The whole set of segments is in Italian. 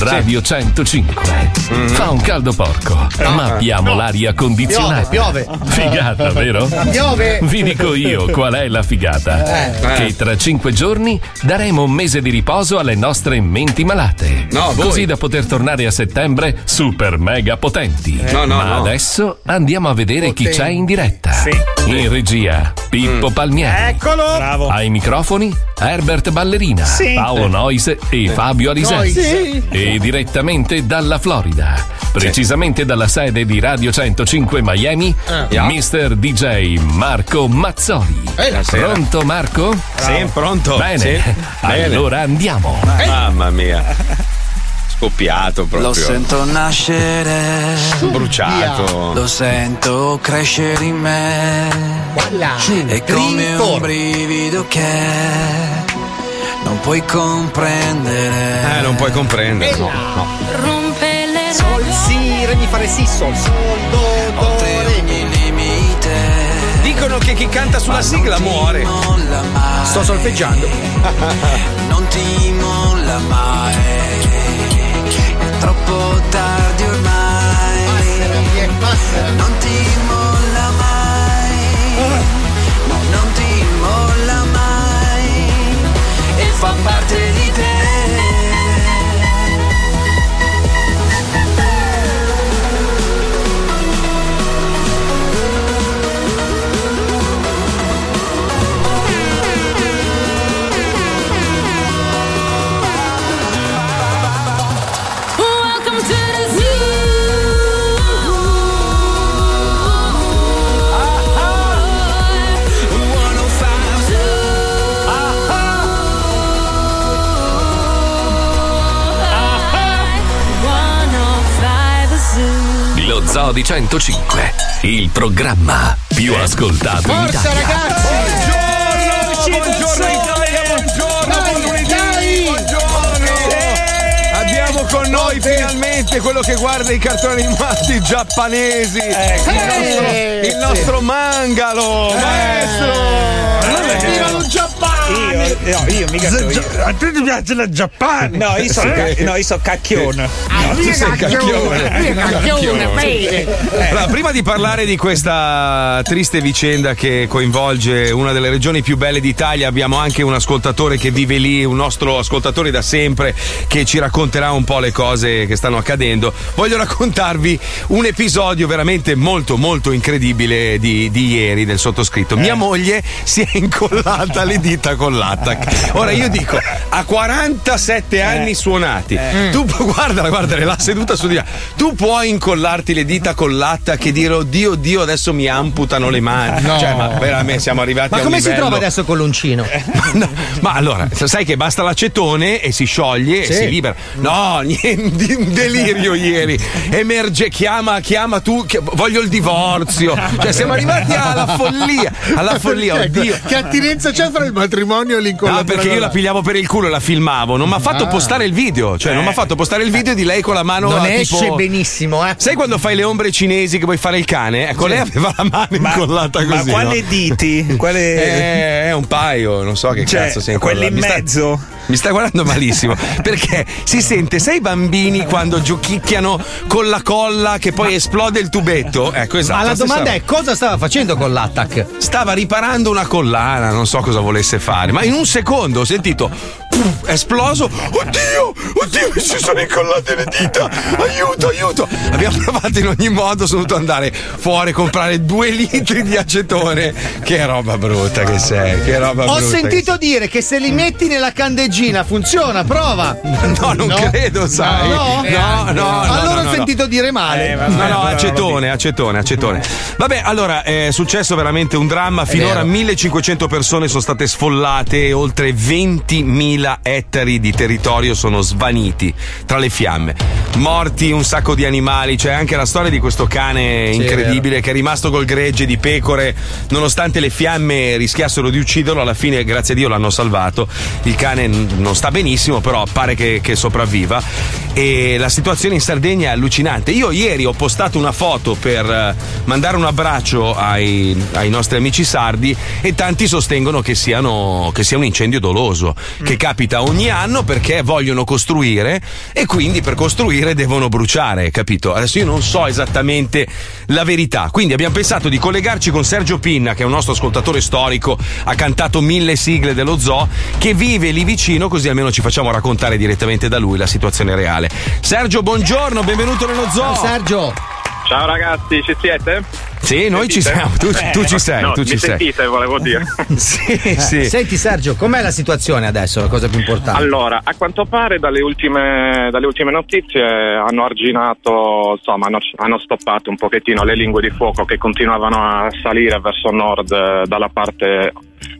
Radio 105. Fa un caldo porco, ma abbiamo l'aria condizionata. Piove, Figata, vero? Piove. Vi dico io qual è la figata. Eh. Che tra cinque giorni daremo un mese di riposo alle nostre menti malate. No, voi. Così da poter tornare a settembre super mega potenti. No, no, Ma no. adesso andiamo a vedere chi c'è in diretta. In regia, Pippo Palmieri. Eccolo. Bravo. Ai microfoni Herbert Ballerina, Sì. Paolo Noise e Fabio Alisei. Sì. E direttamente dalla Florida, precisamente dalla sede di Radio 105 Miami, Mr. DJ Marco Mazzoli. Buonasera. Pronto Marco? Sì, pronto? Bene. Sì. Bene. Allora andiamo. Mamma mia. Scoppiato Lo proprio. sento nascere, Bruciato. lo sento crescere in me. Voilà. È come un brivido che non puoi comprendere. Eh, non puoi comprendere. No, no. Rompe le Sol, si, re, mi fare si, sol, sol, do, do, re. limite. Dicono che chi canta sulla sigla non ti muore. mai. Sto solfeggiando. Non ti molla mai. È troppo tardi ormai. Non ti molla fa parte di te. Zoo di 105, il programma più ascoltato in Forza Italia. ragazzi! Buongiorno Italia, buongiorno, Dai, buon lunedì, dai! buongiorno. Abbiamo con noi finalmente quello che guarda i cartoni animati giapponesi. il, nostro, Eh, il nostro mangalo, maestro. Viva lo Giappone! Io, no, io mica so io. A te ti piace il Giappone? No, io so, ca- no, io so cacchione. tu sei cacchione. cacchione, bene. Allora, prima di parlare di questa triste vicenda che coinvolge una delle regioni più belle d'Italia, abbiamo anche un ascoltatore che vive lì, un nostro ascoltatore da sempre, che ci racconterà un po' le cose che stanno accadendo. Voglio raccontarvi un episodio veramente molto, molto incredibile di, di ieri del sottoscritto. Mia moglie si è incollata le dita con l'attac. Ora io dico, a 47 anni suonati, tu pu- guardala, guardala, la seduta su di là. Tu puoi incollarti le dita con l'attac e dire oddio, oddio, adesso mi amputano le mani. No. Cioè, ma veramente siamo arrivati Ma come si livello- trova adesso con l'uncino? No, ma allora, sai che basta l'acetone e si scioglie Sì. e si libera. No, niente, un delirio ieri. Emerge, chiama, chiama tu, chi- voglio il divorzio. Cioè, siamo arrivati alla follia. Alla follia, oddio. Che attinenza c'è fra il matrimonio e No, l'incollatura? perché io la pigliavo per il culo e la filmavo. Non mi ha fatto postare il video. Cioè, non mi ha fatto postare il video di lei con la mano. Non a esce tipo... benissimo, eh. Sai quando fai le ombre cinesi che vuoi fare il cane? Ecco, lei aveva la mano incollata ma così. quale no? diti? Quale... Eh, è un paio, non so che Cioè, cazzo sia quelli in Mi sta- mezzo? Mi sta guardando malissimo perché si sente, sai i bambini quando giochicchiano con la colla che poi esplode il tubetto? Ecco, esatto. Ma la domanda roba. è cosa stava facendo con l'attack? Stava riparando una collana, non so cosa volesse fare, ma in un secondo ho sentito puff, esploso. Oddio, oddio, mi si sono incollate le dita. Aiuto, aiuto. Abbiamo provato in ogni modo, sono dovuto andare fuori a comprare due litri di acetone. Che roba brutta che sei, che roba Ho brutta. che sentito dire che se li metti nella candeggina funziona, prova. No, non credo, sai. No? no, no. no, allora no, ho no, sentito dire male. Eh, No, no, acetone, acetone, acetone. Vabbè, allora è successo veramente un dramma. Finora vero. 1500 persone sono state sfollate oltre 20.000 30.000 ettari di territorio sono svaniti tra le fiamme. Morti un sacco di animali, c'è anche la storia di questo cane Sì, è incredibile che è rimasto col gregge di pecore, nonostante le fiamme rischiassero di ucciderlo, alla fine grazie a Dio l'hanno salvato. Il cane non sta benissimo, però pare che, che sopravviva. E la situazione in Sardegna è allucinante. Io ieri ho postato una foto per eh, mandare un abbraccio ai, ai nostri amici sardi e tanti sostengono che, siano, che sia un incendio doloso, che capita ogni anno perché vogliono costruire e quindi per costruire devono bruciare, capito? Adesso io non so esattamente la verità, quindi abbiamo pensato di collegarci con Sergio Pinna, che è un nostro ascoltatore storico, ha cantato mille sigle dello zoo, che vive lì vicino, così almeno ci facciamo raccontare direttamente da lui la situazione reale. Sergio, buongiorno, benvenuto nello zoo. Sergio. Ciao ragazzi, ci siete? Sì, noi ci siamo, tu, tu ci sei, No, tu ci mi sei. sentite, volevo dire. sì, Eh, sì. Senti Sergio, com'è la situazione adesso? La cosa più importante. Allora, a quanto pare dalle ultime, dalle ultime notizie hanno arginato, insomma, hanno, hanno stoppato un pochettino le lingue di fuoco che continuavano a salire verso nord eh, dalla parte,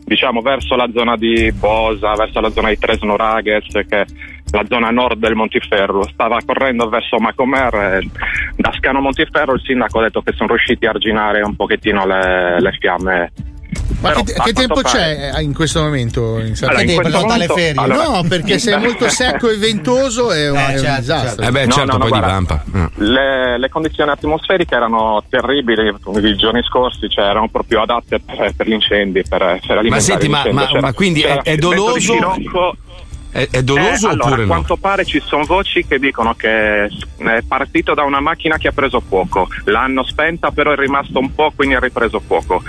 diciamo, verso la zona di Bosa, verso la zona di Tresno Rages, che la zona nord del Montiferru. Stava correndo verso Macomer e da Scano Montiferru il sindaco ha detto che sono riusciti a arginare un pochettino le, le fiamme. Ma Però, che, che tempo pare- c'è eh, in questo momento in Sardegna? Allora, in questo momento- allora- no, perché se è molto secco e ventoso è un, è un disastro. Eh beh, No, certo, no, no, poi guarda, divampa. Le, le condizioni atmosferiche erano terribili i giorni scorsi, cioè erano proprio adatte per, per gli incendi, per, per alimentare senti, ma- ma- ma quindi è- è doloso? È, è doloso Eh, allora, oppure a no? quanto pare ci sono voci che dicono che è partito da una macchina che ha preso fuoco, l'hanno spenta però è rimasto un po' quindi ha ripreso fuoco.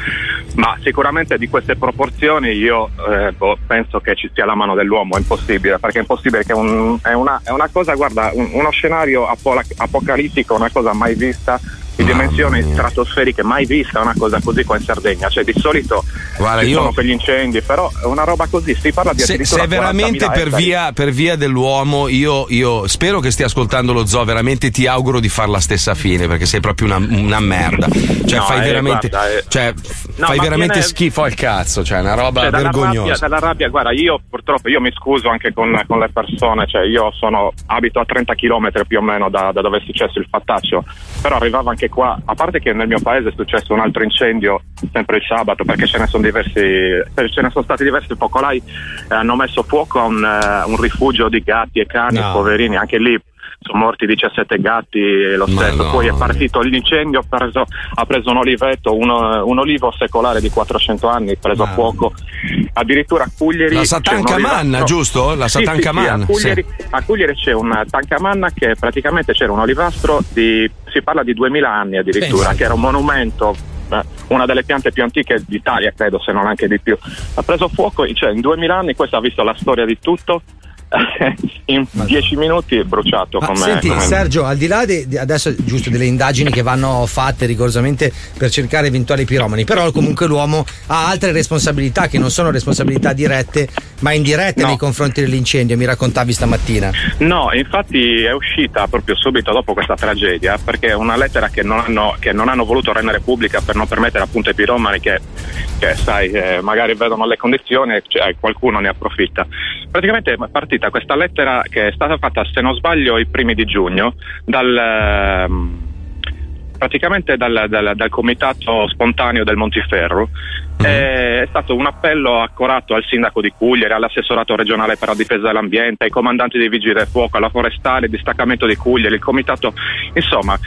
Ma sicuramente di queste proporzioni io eh, boh, penso che ci sia la mano dell'uomo, è impossibile, perché è impossibile che un- è, una, è una cosa, guarda, un- uno scenario apocalittico, una cosa mai vista di dimensioni stratosferiche, mai vista una cosa così qua in Sardegna, cioè di solito Guarda, ci io- sono quegli incendi, però è una roba così, si parla di Se, se veramente 40.000 per via, per via dell'uomo, io, io spero che stia ascoltando lo zoo, veramente ti auguro di fare la stessa fine, perché sei proprio una, una merda. Cioè, No, fai eh, veramente, guarda, eh. cioè, No, fai veramente viene- schifo al cazzo, cioè, una roba Cioè, dalla, rabbia, vergognosa. dalla rabbia, guarda, io purtroppo io mi scuso anche con, con le persone, cioè io sono abito a 30 km più o meno da, da dove è successo il fattaccio, però arrivavo anche qua, a parte che nel mio paese è successo un altro incendio sempre il sabato perché ce ne sono diversi, eh, ce ne sono stati diversi focolai, eh, hanno messo fuoco a un, eh, un rifugio di gatti e cani, No. poverini, anche lì sono morti 17 gatti e lo stesso, poi è partito l'incendio, ha preso, ha preso un oliveto, uno- un olivo secolare di 400 anni, preso a Madonna. fuoco, addirittura a Cuglieri... La c'è Satanca un olivastro- Manna, giusto? La Sì, sì, sì, Manna, a, Cuglieri, a Cuglieri c'è un tancamanna che praticamente c'era un olivastro di, si parla di 2000 anni addirittura, Pensa. che era un monumento eh, una delle piante più antiche d'Italia, credo, se non anche di più. Ha preso fuoco, cioè in 2000 anni questo ha visto la storia di tutto, in 10 minuti è bruciato Ma come... senti come- Sergio, al di là di, di- adesso giusto delle indagini che vanno fatte rigorosamente per cercare eventuali piromani, però comunque l'uomo ha altre responsabilità che non sono responsabilità dirette, ma indirette No. nei confronti dell'incendio, mi raccontavi stamattina. No, infatti è uscita proprio subito dopo questa tragedia perché è una lettera che non hanno, che non hanno voluto rendere pubblica per non permettere appunto ai piromani che, che, sai, eh, magari vedono le condizioni e cioè, qualcuno ne approfitta. Praticamente è partita questa lettera che è stata fatta, se non sbaglio, i primi di giugno dal... ehm, praticamente dal, dal- dal comitato spontaneo del Montiferru. Eh, È stato un appello accorato al sindaco di Cugliere, all'assessorato regionale per la difesa dell'ambiente, ai comandanti dei vigili del fuoco, alla forestale, il distaccamento di Cugliere, il comitato, insomma.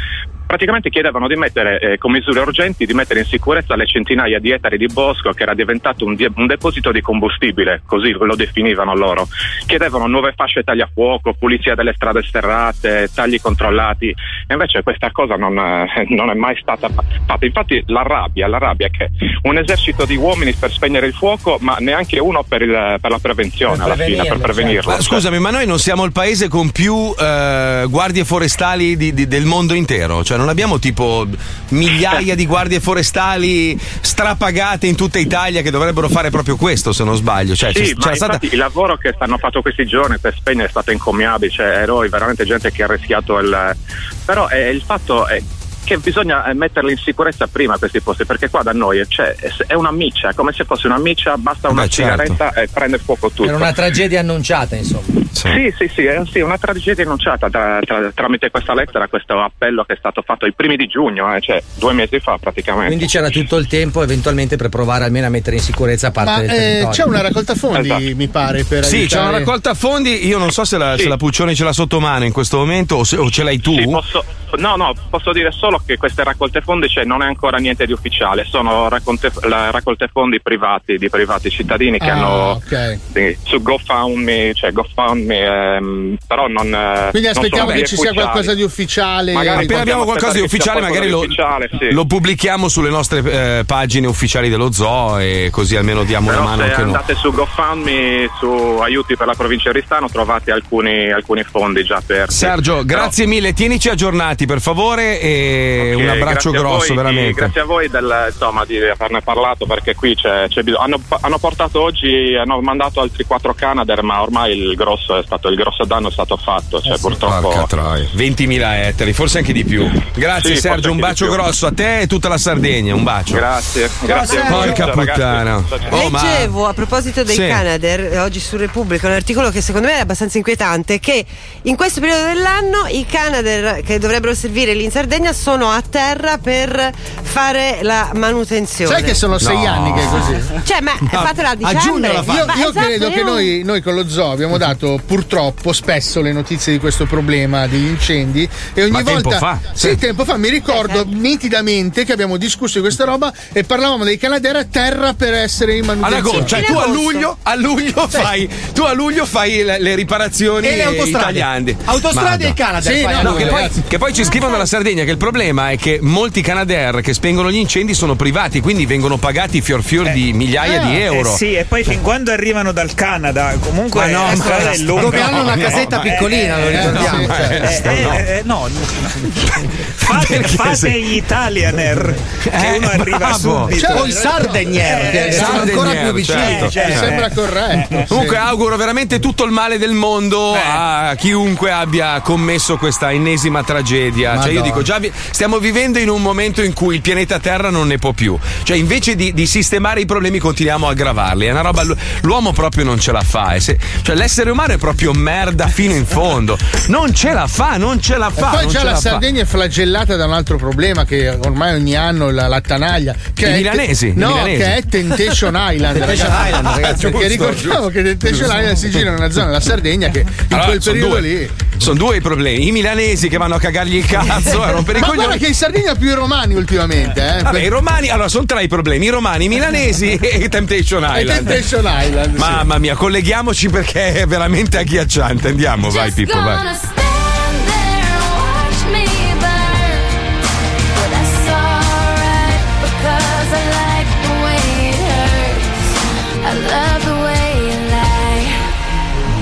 Praticamente chiedevano di mettere eh, con misure urgenti di mettere in sicurezza le centinaia di ettari di bosco che era diventato un, die- un deposito di combustibile, così lo definivano loro. Chiedevano nuove fasce tagliafuoco, pulizia delle strade sterrate, tagli controllati. E invece questa cosa non, eh, non è mai stata fa- fatta. Infatti la rabbia, la rabbia è che un esercito di uomini per spegnere il fuoco, ma neanche uno per, il- per la prevenzione Per alla fine, per prevenirlo, prevenirlo. Ma scusami, ma noi non siamo il paese con più eh, guardie forestali di- di- del mondo intero? Cioè, non abbiamo tipo migliaia di guardie forestali strapagate in tutta Italia che dovrebbero fare proprio questo, se non sbaglio. Cioè, sì, c'era stata- il lavoro che stanno fatto questi giorni per spegnere è stato incommiabile, cioè eroi, veramente gente che ha rischiato il... però eh, il fatto è che bisogna eh, metterli in sicurezza prima questi posti, perché qua da noi cioè, è- una miccia, è come se fosse una miccia, basta una Beh, certo. sigaretta e prende fuoco tutto. Era una tragedia annunciata, insomma. Sì, sì, sì, è sì, una tragedia annunciata tra- tra- tramite questa lettera, questo appello che è stato fatto i primi di giugno, eh, cioè due mesi fa praticamente. Quindi c'era tutto il tempo eventualmente per provare almeno a mettere in sicurezza parte Ma del eh, territorio. c'è una raccolta fondi, mi pare, per Sì, c'è una aiutare- raccolta fondi. Io non so se la, se la Puccioni ce l'ha sotto mano in questo momento o, se- o ce l'hai tu. Sì, posso- no, no, posso dire solo che queste raccolte fondi cioè, non è ancora niente di ufficiale, sono raccolte, la- raccolte fondi privati di privati cittadini che Ah, hanno ok. sì, su GoFundMe, cioè GoFundMe, ehm, però non. Quindi non aspettiamo che ci sia qualcosa di ufficiale. Magari Appena abbiamo qualcosa di ufficiale, magari lo, ufficiale, sì. lo pubblichiamo sulle nostre eh, pagine ufficiali dello zoo e così almeno diamo una Però mano se anche andate su GoFundMe, su aiuti per la provincia di Ristano, trovate alcuni, alcuni fondi già aperti. Sergio, Però- grazie mille, tienici aggiornati per favore e Ok, un abbraccio grazie grosso, voi, veramente. Grazie a voi del, insomma, di averne parlato perché qui c'è, c'è bisogno. Hanno, hanno portato oggi, hanno mandato altri quattro Canadair, ma ormai il grosso, è stato, il grosso danno è stato fatto. Cioè, purtroppo. Porca troia. 20.000 ettari, forse anche di più. Grazie Sì, Sergio, un bacio grosso a te e tutta la Sardegna, un bacio. Grazie, grazie a voi. Porca puttana. Oh, ma- Leggevo a proposito dei Sì. Canadair eh, oggi su Repubblica un articolo che secondo me è abbastanza inquietante che in questo periodo dell'anno i Canadair che dovrebbero servire lì in Sardegna sono a terra per fare la manutenzione. Sai che sono sei No. anni che è così? Cioè, ma fatela a dicembre. Io, Ma io esatto, credo che io- noi, noi con lo zoo abbiamo dato purtroppo spesso le notizie di questo problema degli incendi e ogni Ma tempo volta fa? sì, Sì. tempo fa mi ricordo nitidamente che abbiamo discusso di questa roba e parlavamo dei Canadair a terra per essere in manutenzione. agosto, cioè tu a luglio, a luglio fai, tu a luglio fai le, le riparazioni E le autostrade. italiane. Autostrade e Canada. Sì, no, No, che, poi, che poi ci scrivono dalla Sardegna che il problema è che molti Canadair che spengono gli incendi sono privati, quindi vengono pagati fior fior di migliaia di euro. Eh sì, e poi fin quando arrivano dal Canada, comunque Ma no, ma- è lunga. Dove hanno una No, casetta no, piccolina, lo eh, ricordiamo. sì, cioè. certo. Eh, no. eh, eh, no. fate, fate gli Italianer che Eh, uno arriva bravo. subito. Cioè, O i Sardegnier, che Eh, sono ancora più vicini. certo. cioè. Mi sembra corretto. sì. Comunque auguro veramente tutto il male del mondo a chiunque abbia commesso questa ennesima tragedia. Cioè io Madonna. dico già vi- stiamo vivendo in un momento in cui il pianeta Terra non ne può più. Cioè invece di, di sistemare i problemi continuiamo a aggravarli. È una roba l'uomo proprio non ce la fa. E se- cioè l'essere umano è proprio merda fino in fondo. Non ce la fa, non ce la E fa. poi non già la la. Sardegna è flagellata da un altro problema che ormai ogni anno la, la tanaglia. Che I è milanesi, No, milanesi. che è Temptation Island. Temptation ragazzi. Island, ragazzi, Perché giusto, ricordiamo che Temptation Island si gira in una zona della Sardegna che in Allora, quel periodo due. lì. Sono due i problemi. I milanesi che vanno a cagargli il cazzo a rompere i coglioni. guarda che in Sardegna più i romani ultimamente, eh. Vabbè, i romani, allora sono tre i problemi: i romani, i milanesi e Temptation Island. Temptation Island. sì. Mamma mia, colleghiamoci perché è veramente agghiacciante. Andiamo, vai Just Pippo, vai.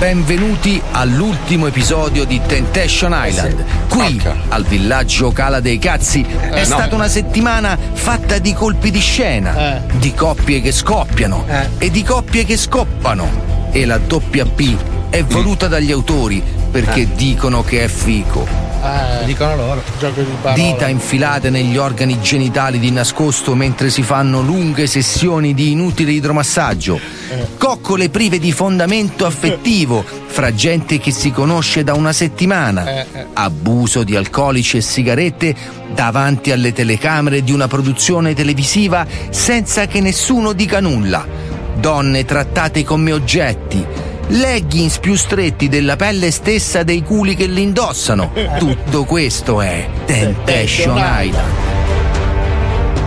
Benvenuti all'ultimo episodio di Temptation Island. Qui, al villaggio Cala dei Cazzi, è no. stata una settimana fatta di colpi di scena, Eh. di coppie che scoppiano Eh. e di coppie che scoppano. E la doppia P è voluta dagli autori perché dicono che è fico. Eh, Dicono loro. di. Dita infilate negli organi genitali di nascosto mentre si fanno lunghe sessioni di inutile idromassaggio. Coccole prive di fondamento affettivo fra gente che si conosce da una settimana. Eh, eh. Abuso di alcolici e sigarette davanti alle telecamere di una produzione televisiva senza che nessuno dica nulla. Donne trattate come oggetti. Leggings più stretti della pelle stessa dei culi che li indossano. Tutto questo è Temptation Island.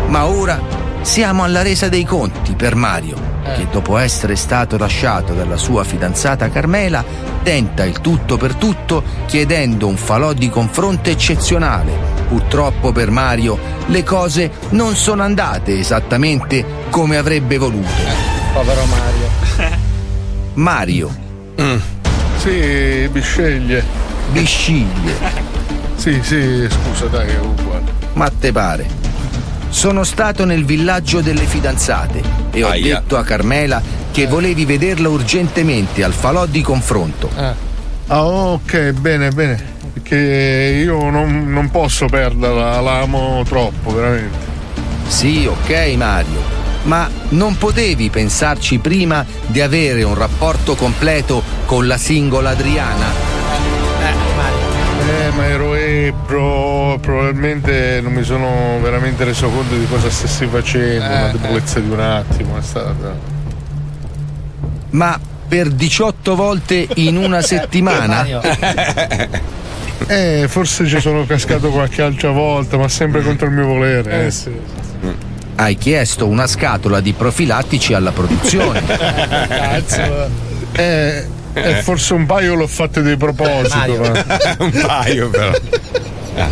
Ma ora siamo alla resa dei conti per Mario, che dopo essere stato lasciato dalla sua fidanzata Carmela, tenta il tutto per tutto chiedendo un falò di confronto eccezionale. Purtroppo per Mario le cose non sono andate esattamente come avrebbe voluto. Povero Mario. Mario, Sì, bisceglie. bisciglie, Sì, sì, scusa, dai, è uguale. ma te pare. Sono stato nel villaggio delle fidanzate e ho Aia. detto a Carmela che volevi vederla urgentemente al falò di confronto. Ah, Ah, ok, bene, bene. che io non, non posso perderla, la amo troppo, veramente. Sì, ok Mario, ma non potevi pensarci prima di avere un rapporto completo con la singola Adriana? Eh, ma ero ebro, probabilmente non mi sono veramente reso conto di cosa stessi facendo, una debolezza di un attimo, è stata. Ma per 18 volte in una settimana? Eh, forse ci sono cascato qualche altra volta, ma sempre contro il mio volere. Eh, sì. Hai chiesto una scatola di profilattici alla produzione. Cazzo. Eh, eh, forse un paio l'ho fatto di proposito. ma- un paio però.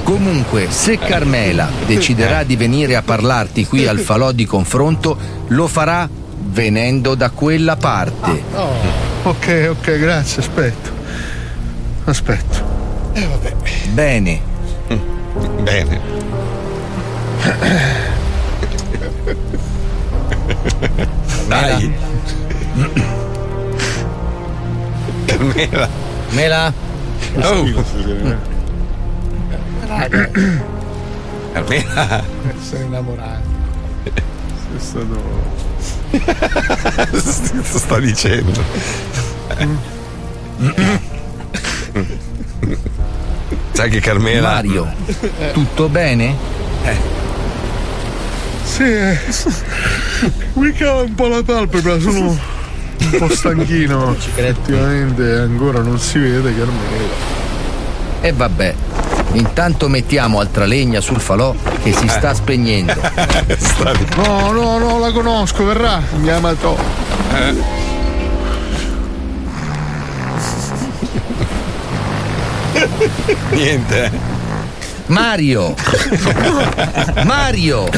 Comunque, se Carmela deciderà di venire a parlarti qui al falò di confronto, lo farà venendo da quella parte. Oh, ok, ok, grazie, aspetto. Aspetto. Eh vabbè. Bene. Bene. Dai. Carmela. Mela? Oh. Carmela. sei innamorato. Sei stato. Cosa sta dicendo? Sai che Carmela. Mario, tutto bene? Sì, eh. mi cava un po' la palpebra, sono un po' stanchino. Effettivamente ancora non si vede Carmela. E vabbè, intanto mettiamo altra legna sul falò che si sta spegnendo. No, no, no, la conosco, verrà. Mi amato. Niente. Mario! Mario!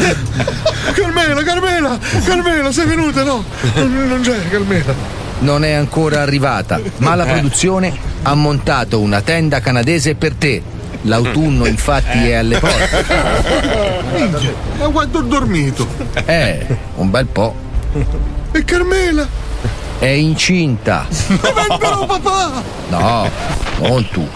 Carmela, Carmela, Carmela, sei venuta? No, non, non c'è Carmela. Non è ancora arrivata, ma la produzione ha montato una tenda canadese per te. L'autunno infatti è alle porte. Minchia, Ma quanto ho dormito? Eh, un bel po'. E Carmela? È incinta. Diventalo papà! No, non tu.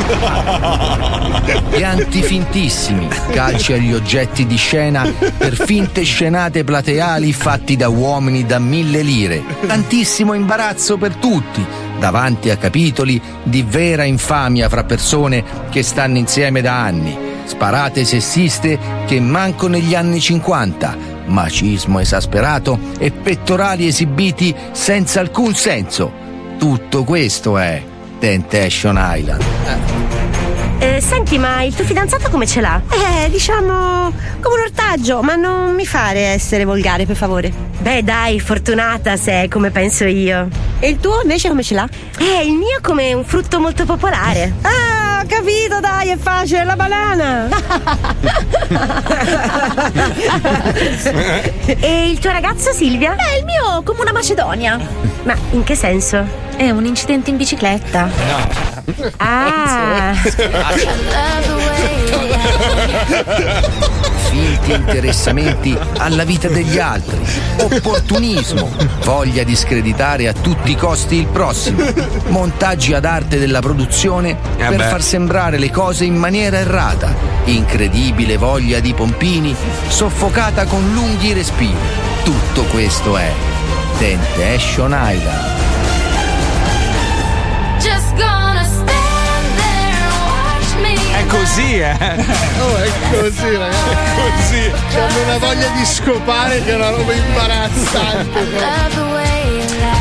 Pianti fintissimi, calci agli oggetti di scena per finte scenate plateali fatti da uomini da mille lire. Tantissimo imbarazzo per tutti, davanti a capitoli di vera infamia fra persone che stanno insieme da anni. Sparate sessiste che manco negli anni 50, macismo esasperato e pettorali esibiti senza alcun senso. Tutto questo è Temptation Island. Eh, senti, ma il tuo fidanzato come ce l'ha? Eh, diciamo come un ortaggio, ma non mi fare essere volgare, per favore. Beh, dai, fortunata se è come penso io. E il tuo invece come ce l'ha? Eh, il mio come un frutto molto popolare. Ah, ho capito, dai, è facile, la banana. e il tuo ragazzo, Silvia? Beh, il mio come una Macedonia. Ma in che senso? È un incidente in bicicletta. Ah. Finti interessamenti alla vita degli altri, opportunismo, voglia di screditare a tutti i costi il prossimo, montaggi ad arte della produzione Eh per beh. far sembrare le cose in maniera errata, incredibile voglia di pompini soffocata con lunghi respiri. Tutto questo è Temptation Island. Just gonna stand there and watch me. È così, eh. Oh, è così, ragazzi. È così. C'hanno una voglia di scopare che è una roba imbarazzante.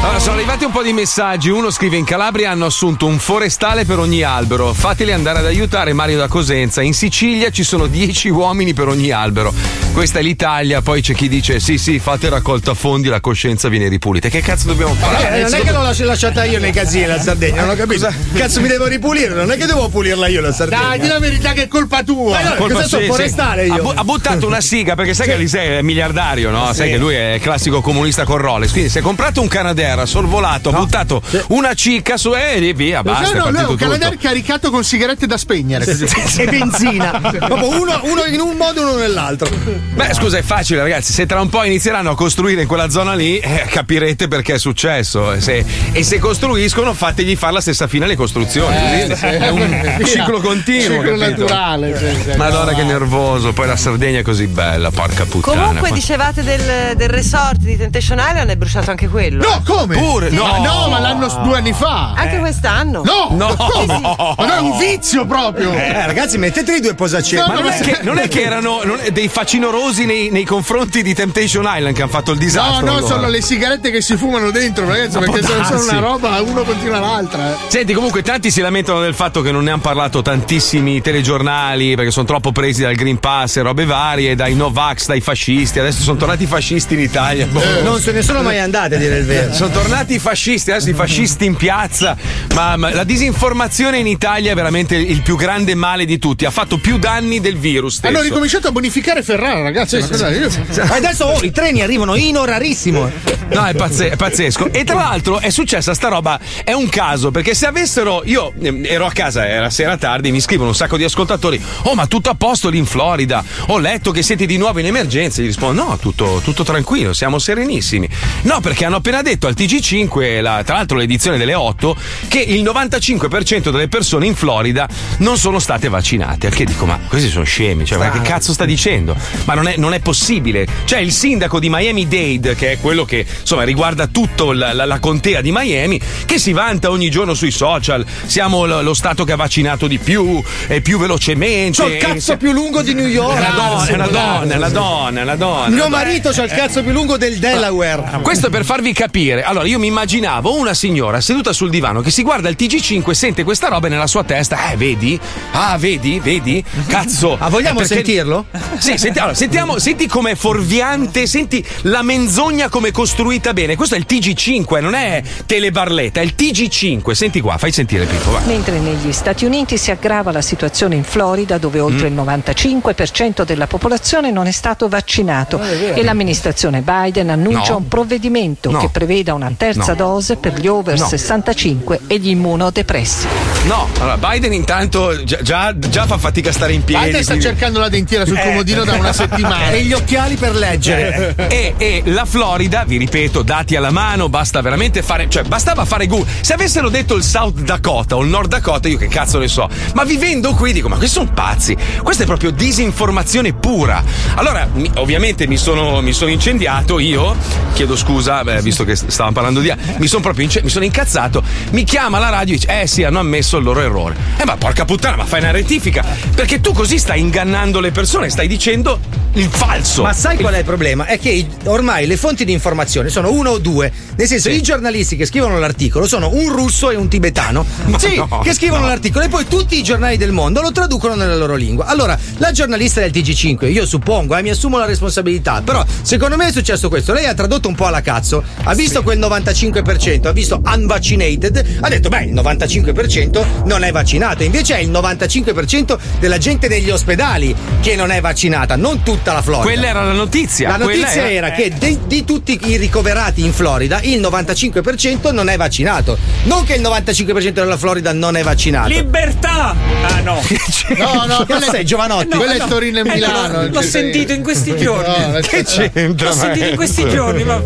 Allora, sono arrivati un po' di messaggi. Uno scrive: In Calabria hanno assunto un forestale per ogni albero. Fateli andare ad aiutare Mario da Cosenza. In Sicilia ci sono 10 uomini per ogni albero. Questa è l'Italia. Poi c'è chi dice: Sì, sì, fate raccolta fondi, la coscienza viene ripulita. Che cazzo dobbiamo fare? Eh, non è che l'ho lasci- lasciata io nei casini la Sardegna, non ho capito. Cazzo, mi devo ripulire, non è che devo pulirla io la Sardegna. Dai, di la verità che è colpa tua. Ma no, Colpa- cosa sono sì, sì. forestale io? Ha, bu- ha buttato una siga perché sai che Alisei è miliardario, no? Sai Sì. che lui è classico comunista con Rolex. Quindi si è comprato un Canadair terra, sorvolato, ha buttato una cicca su e via, basta. no, no, partito un. Canadair caricato con sigarette da spegnere. e benzina. Uno, uno in un modo e uno nell'altro. Beh, scusa, è facile, ragazzi. Se tra un po' inizieranno a costruire in quella zona lì, eh, capirete perché è successo. E se, e se costruiscono, fategli fare la stessa fine alle costruzioni. Eh, sì. È un ciclo continuo. Ciclo capito? naturale. sì, sì. Madonna, che nervoso. Poi la Sardegna è così bella, porca puttana. Comunque Ma- dicevate del, del resort di Temptation Island è bruciato anche quello. No, come? Pure, Sì. no. Ma no, ma l'anno due anni fa. Anche quest'anno. No, No. come? Ma no, è un vizio proprio. Eh, ragazzi, mettetevi due posaceni. Ma non è che, non è che erano non è dei facinorosi nei, nei confronti di Temptation Island che hanno fatto il No, disastro. no, allora. sono le sigarette che si fumano dentro, ragazzi, Ma perché sono, una roba, uno continua l'altra. eh. Senti, comunque tanti si lamentano del fatto che non ne hanno parlato tantissimi telegiornali perché sono troppo presi dal Green Pass e robe varie, dai Novax, dai fascisti. Adesso sono tornati i fascisti in Italia. Boh. Non se ne sono mai andate a dire il vero. Sono tornati i fascisti, adesso i fascisti in piazza. Ma, ma la disinformazione in Italia è veramente il più grande male di tutti. Ha fatto più danni del virus. Stesso. Hanno ricominciato a bonificare Ferrara, ragazzi. una cosa- io- Ma adesso oh, i treni arrivano in orarissimo. No, è, pazze- è pazzesco. E tra l'altro è successa sta roba, è un caso, perché se avessero. Io ehm, ero a casa, era sera tardi, mi scrivono un sacco di ascoltatori. Oh, ma tutto a posto lì in Florida. Ho letto che siete di nuovo in emergenza. Gli rispondo: no, tutto, tutto tranquillo, siamo serenissimi. No, perché hanno appena detto al TG5, la- tra l'altro l'edizione delle 8, che il 95% delle persone in Florida non sono state vaccinate. Che dico, ma questi sono scemi, cioè, ma che cazzo sta dicendo? Ma non è, non è possibile. Cioè, il sindaco di Miami-Dade, che è quello che insomma riguarda tutta la, la- la contea di Miami, che si vanta ogni giorno sui social. Siamo lo, lo stato che ha vaccinato di più e più velocemente. C'ho il cazzo più lungo di New York. È una donna, è una donna, è una donna, è una donna. Mio marito c'ha il cazzo più lungo del Delaware. Questo per farvi capire. Allora, io mi immaginavo una signora seduta sul divano che si guarda il TG5 e sente questa roba nella sua testa. Eh, vedi? Ah, vedi? Vedi? Cazzo. Ah, vogliamo Eh, perché- sentirlo? Sì, senti, allora, sentiamo, senti com'è fuorviante, senti la menzogna come è costruita bene. Questo è il TG5, non è telebarletta, è il TG5. Senti qua, fai sentire Pippo, va. Mentre negli Stati Uniti si aggrava la situazione in Florida dove oltre Mm. il 95% della popolazione non è stato vaccinato e l'amministrazione Biden annuncia No. un provvedimento No. che preveda una terza No. dose per gli over No. 65 e gli immunodepressi. No, allora Biden intanto già, già- già fa fatica a stare in piedi. Biden sta quindi- cercando la dentiera sul comodino da una settimana. E gli occhiali per leggere. e, e la Florida, vi ripeto, dati alla mano, basta veramente fare, cioè bastava fare Google. Se avessero detto il South Dakota o il Nord Dakota, io che cazzo ne so, ma vivendo qui dico, ma questi sono pazzi, questa è proprio disinformazione pura. Allora, mi- ovviamente mi sono, mi sono incendiato io, chiedo scusa, beh, visto che stavamo parlando di... Mi sono proprio ince- mi sono incazzato, mi chiama la radio e dice, eh sì, hanno ammesso il loro errore. Eh ma porca puttana, ma fai una rettifica, perché tu così stai ingannando le persone, stai dicendo il falso. Ma sai qual è il problema? È che ormai le fonti di informazione sono uno o due. Nel senso, i giornalisti che scrivono l'articolo sono un russo e un tibetano. sì, no, che scrivono no. l'articolo e poi tutti i giornali del mondo lo traducono nella loro lingua. Allora, la giornalista del TG5, io suppongo, eh, mi assumo la responsabilità. Però, secondo me è successo questo. Lei ha tradotto un po' alla cazzo, ha visto quel 95%, ha visto unvaccinated, ha detto, beh, il 95% non è vaccinato. Invece è il 95% della gente negli ospedali che non è vaccinata, non tutta la Florida. Quella era la notizia. La quella notizia era, che de- di tutti i ricoverati in Florida il 95% non è vaccinato. Non che il 95% della Florida non è vaccinato. Libertà! Ah no. No, no, Che quello sei Giovanotti? quello è Torino e Eh, Milano. l'ho, l'ho Cioè, sentito in questi giorni. No, Che c'entra? L'ho sentito in questi giorni, ma.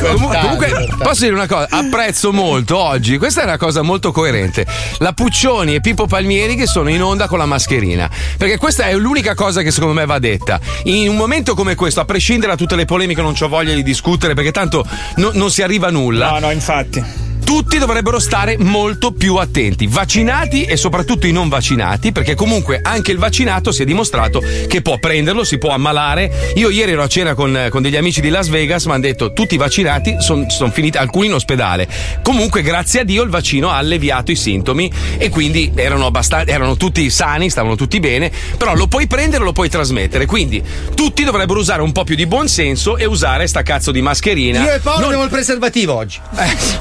Comu- comunque, posso dire una cosa? Apprezzo molto oggi. Questa è una cosa molto coerente. La Puccioni e Pippo Palmieri che sono in onda con la mascherina. Perché questa è l'unica cosa che secondo me va detta. In un momento come questo, a prescindere da tutte le polemiche, non ho voglia di discutere perché tanto no- non si arriva a nulla. No, no, infatti. Tutti dovrebbero stare molto più attenti, vaccinati e soprattutto i non vaccinati, perché comunque anche il vaccinato si è dimostrato che può prenderlo, si può ammalare. Io ieri ero a cena con, con degli amici di Las Vegas, mi hanno detto tutti i vaccinati sono finiti, alcuni in ospedale. Comunque, grazie a Dio, il vaccino ha alleviato i sintomi e quindi erano, abbastan- erano tutti sani, stavano tutti bene, però lo puoi prendere e lo puoi trasmettere. Quindi tutti dovrebbero usare un po' più di buonsenso e usare sta cazzo di mascherina. Io e Paolo Non- abbiamo il preservativo oggi.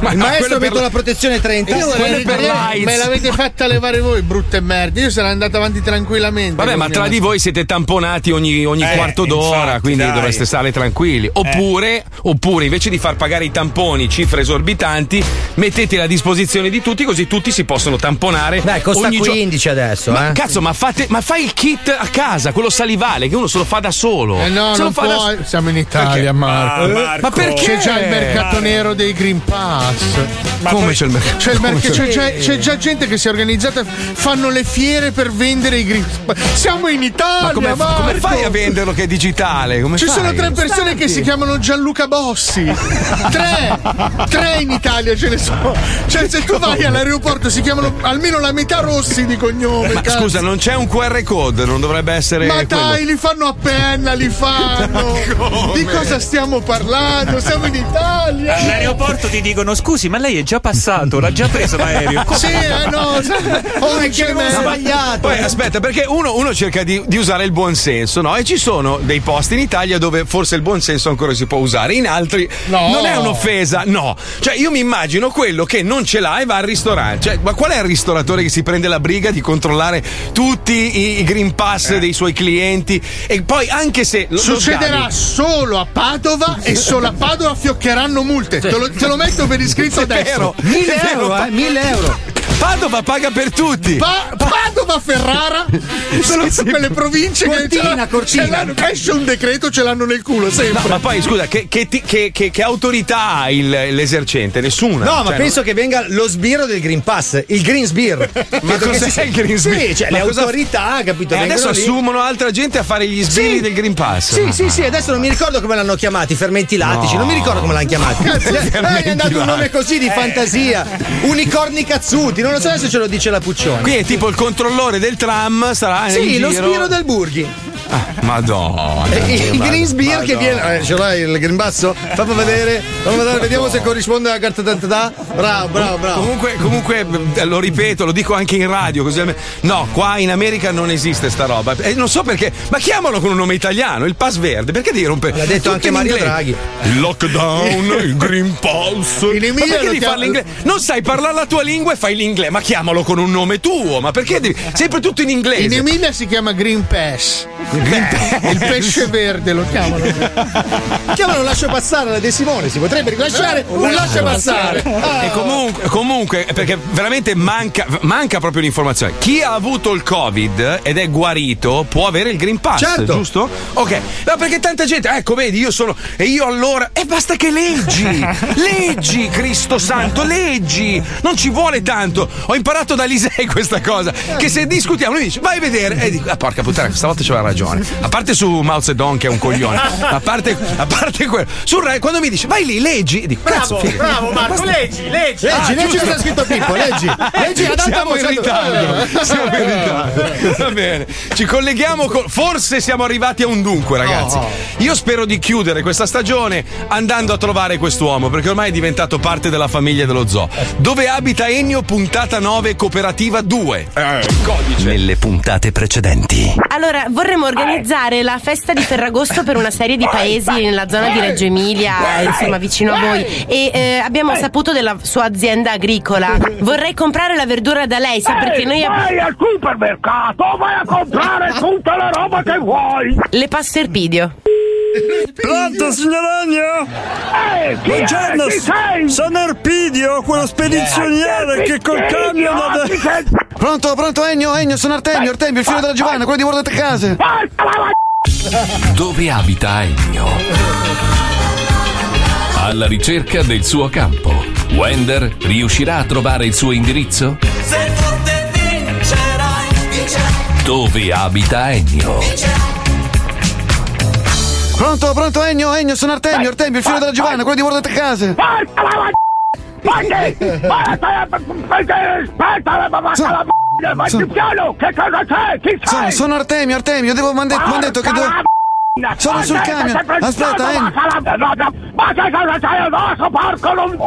ma il no, maestro per metto la- la protezione 30. Io vorrei per l'AIDS. me l'avete fatta levare voi, brutte merda. Io sarei andato avanti tranquillamente. Vabbè, ma tra di voi siete tamponati ogni, ogni Eh, quarto d'ora, infatti, quindi dai. dovreste stare tranquilli. Oppure, oppure, invece di far pagare i tamponi cifre esorbitanti, metteteli a disposizione di tutti, così tutti si possono tamponare. Beh, costa ogni gio- 15 adesso, Ma eh. cazzo, ma, fate, ma fai il kit a casa, quello salivale, che uno se lo fa da solo. Eh no, se non lo fa da siamo in Italia? Marco. Ah, Marco. Ma perché? C'è già il mercato nero dei Green Pass. Come c'è il mercato? C'è, il merc- c'è- c'è- c'è- c'è già gente che si è organizzata, fanno le fiere per vendere i Green Pass. Siamo in Italia, Ma come, Marco. come fai a venderlo che è digitale? Come Ci fai? sono tre persone che si chiamano Gianluca Bossi. Tre! Tre in Italia ce ne sono. Cioè, se tu vai all'aeroporto si chiamano almeno la metà Rossi di cognome. Ma cazzo. scusa, non c'è un QR code, non dovrebbe essere. Ma quello. dai, li fanno a penna, li fanno. Di cosa stiamo parlando? Siamo in Italia. All'aeroporto ti dicono scusi, ma lei è già passato, l'ha già preso l'aereo. Come- Sì, eh no, sai, ho un gemello. Poi aspetta, perché uno, uno cerca di, di usare il buon senso, no? E ci sono dei posti in Italia dove forse il buon senso ancora si può usare, in altri No. non è un'offesa, no. Cioè, io mi immagino quello che non ce l'ha e va al ristorante. Cioè, ma qual è il ristoratore che si prende la briga di controllare tutti i, i Green Pass dei suoi clienti? E poi, anche se lo, lo Succederà sgavi- solo a Padova e solo a Padova fioccheranno multe. Te, lo, te lo metto per iscritto adesso. Vero. 1000 euro, eh, 1000 euro. Padova paga per tutti. Pa- Padova, Ferrara sono quelle province che ce Cortina, l'hanno- Cortina. ce l'hanno- esce un decreto, ce l'hanno nel culo sempre. No, ma poi scusa, che, che ti- che- che- che autorità ha il- l'esercente? Nessuna. No, ma Cioè, penso che venga lo sbirro del Green Pass, il Green Sbir. Ma Credo che cos'è si- il Green Sbir? Sì, cioè Ma le cosa- autorità, capito? E adesso lì. assumono altra gente a fare gli sbirri Sì. del Green Pass. Sì, Ma- sì, sì, adesso non mi ricordo come l'hanno chiamati, fermenti lattici, No. non mi ricordo come l'hanno chiamati. Cazzo, Eh, fermenti è andato un nome così di fantasia. Unicorni cazzuti, non lo so se ce lo dice la Puccioni. Qui è tipo il controllore del tram sarà Sì, lo giro. sbirro del Burghi. Madonna. Eh, il. Green Sbir che viene. Eh, ce l'hai il Green Basso? Fammi vedere. Fammi vedere, vediamo se corrisponde alla carta d'identità. Bravo, bravo, bravo. Comunque, comunque, eh, lo ripeto, lo dico anche in radio. Così no, qua in America non esiste sta roba. E non so perché, ma chiamalo con un nome italiano, il Pass Verde. Perché devi rompere? L'ha detto Tutto anche Mario inglese. Draghi. Il lockdown, il Green Pass. In Ma Emilia perché lo devi chiam- fare l'inglese? Non sai parlare la tua lingua e fai l'inglese, ma chiamalo con un nome tuo. Ma perché devi. Sempre tutto in inglese. In Emilia si chiama Green Pass. Pass. Il pesce verde lo chiamano. Chiamalo lascia passare la De Simone, si potrebbe rilasciare un lascia passare. E comunque, comunque, perché veramente manca, manca proprio l'informazione. Chi ha avuto il Covid ed è guarito può avere il Green Pass, Certo. giusto? Ok, ma perché tanta gente, ecco, vedi, io sono. E io allora. E basta che leggi! leggi, Cristo Santo, leggi! Non ci vuole tanto. Ho imparato da Lisei questa cosa. Che se discutiamo, lui dice, vai a vedere. E dico, ah, porca puttana, stavolta c'aveva ragione. A parte su Mao Zedong, che è un coglione. A parte, a parte quello. Sul Rai, quando mi dice, vai lì, leggi. Dico, cazzo, figa. bravo Marco, leggi, leggi. Leggi, Ah, leggi cosa ha scritto Pippo, leggi. Leggi Siamo in voce. ritardo. Siamo in ritardo. Va bene. Ci colleghiamo con. Forse siamo arrivati a un dunque, ragazzi. Io spero di chiudere questa stagione andando a trovare quest'uomo, perché ormai è diventato parte della famiglia dello zoo. Dove abita Ennio, puntata 9, cooperativa 2. codice. Nelle puntate precedenti. Allora, vorremmo organizzare la festa di Ferragosto per una serie di paesi nella zona di Reggio Emilia, insomma, vicino a voi. E eh, abbiamo saputo della sua azienda agricola. Vorrei comprare la verdura da lei, sa perché noi abbiamo. Vai al supermercato, vai a comprare tutta la roba che vuoi. Le passo Erpidio. Pronto, signor Agno? Eh, è? Buongiorno, sei? sono Erpidio, quello spedizioniere che col camion da... Pronto, pronto, Ennio, Ennio, sono Artemio, Artemio, il figlio della Giovanna, quello di guardate case. Dove abita Ennio? Alla ricerca del suo campo. Wender riuscirà a trovare il suo indirizzo? Se forte vincerai, vincerai, Dove abita Ennio? Pronto, pronto, Ennio, Ennio, sono Artemio, Artemio, il figlio della Giovanna, quello di guardate case. Perché? Aspetta, ma So- vai so- più piano, che cosa c'è? Chi Sono, sei? sono Artemio, Artemio, devo mi han detto, che devo. Sono sul camion. Aspetta, Ennio. Ma che cosa c'hai addosso, porco non?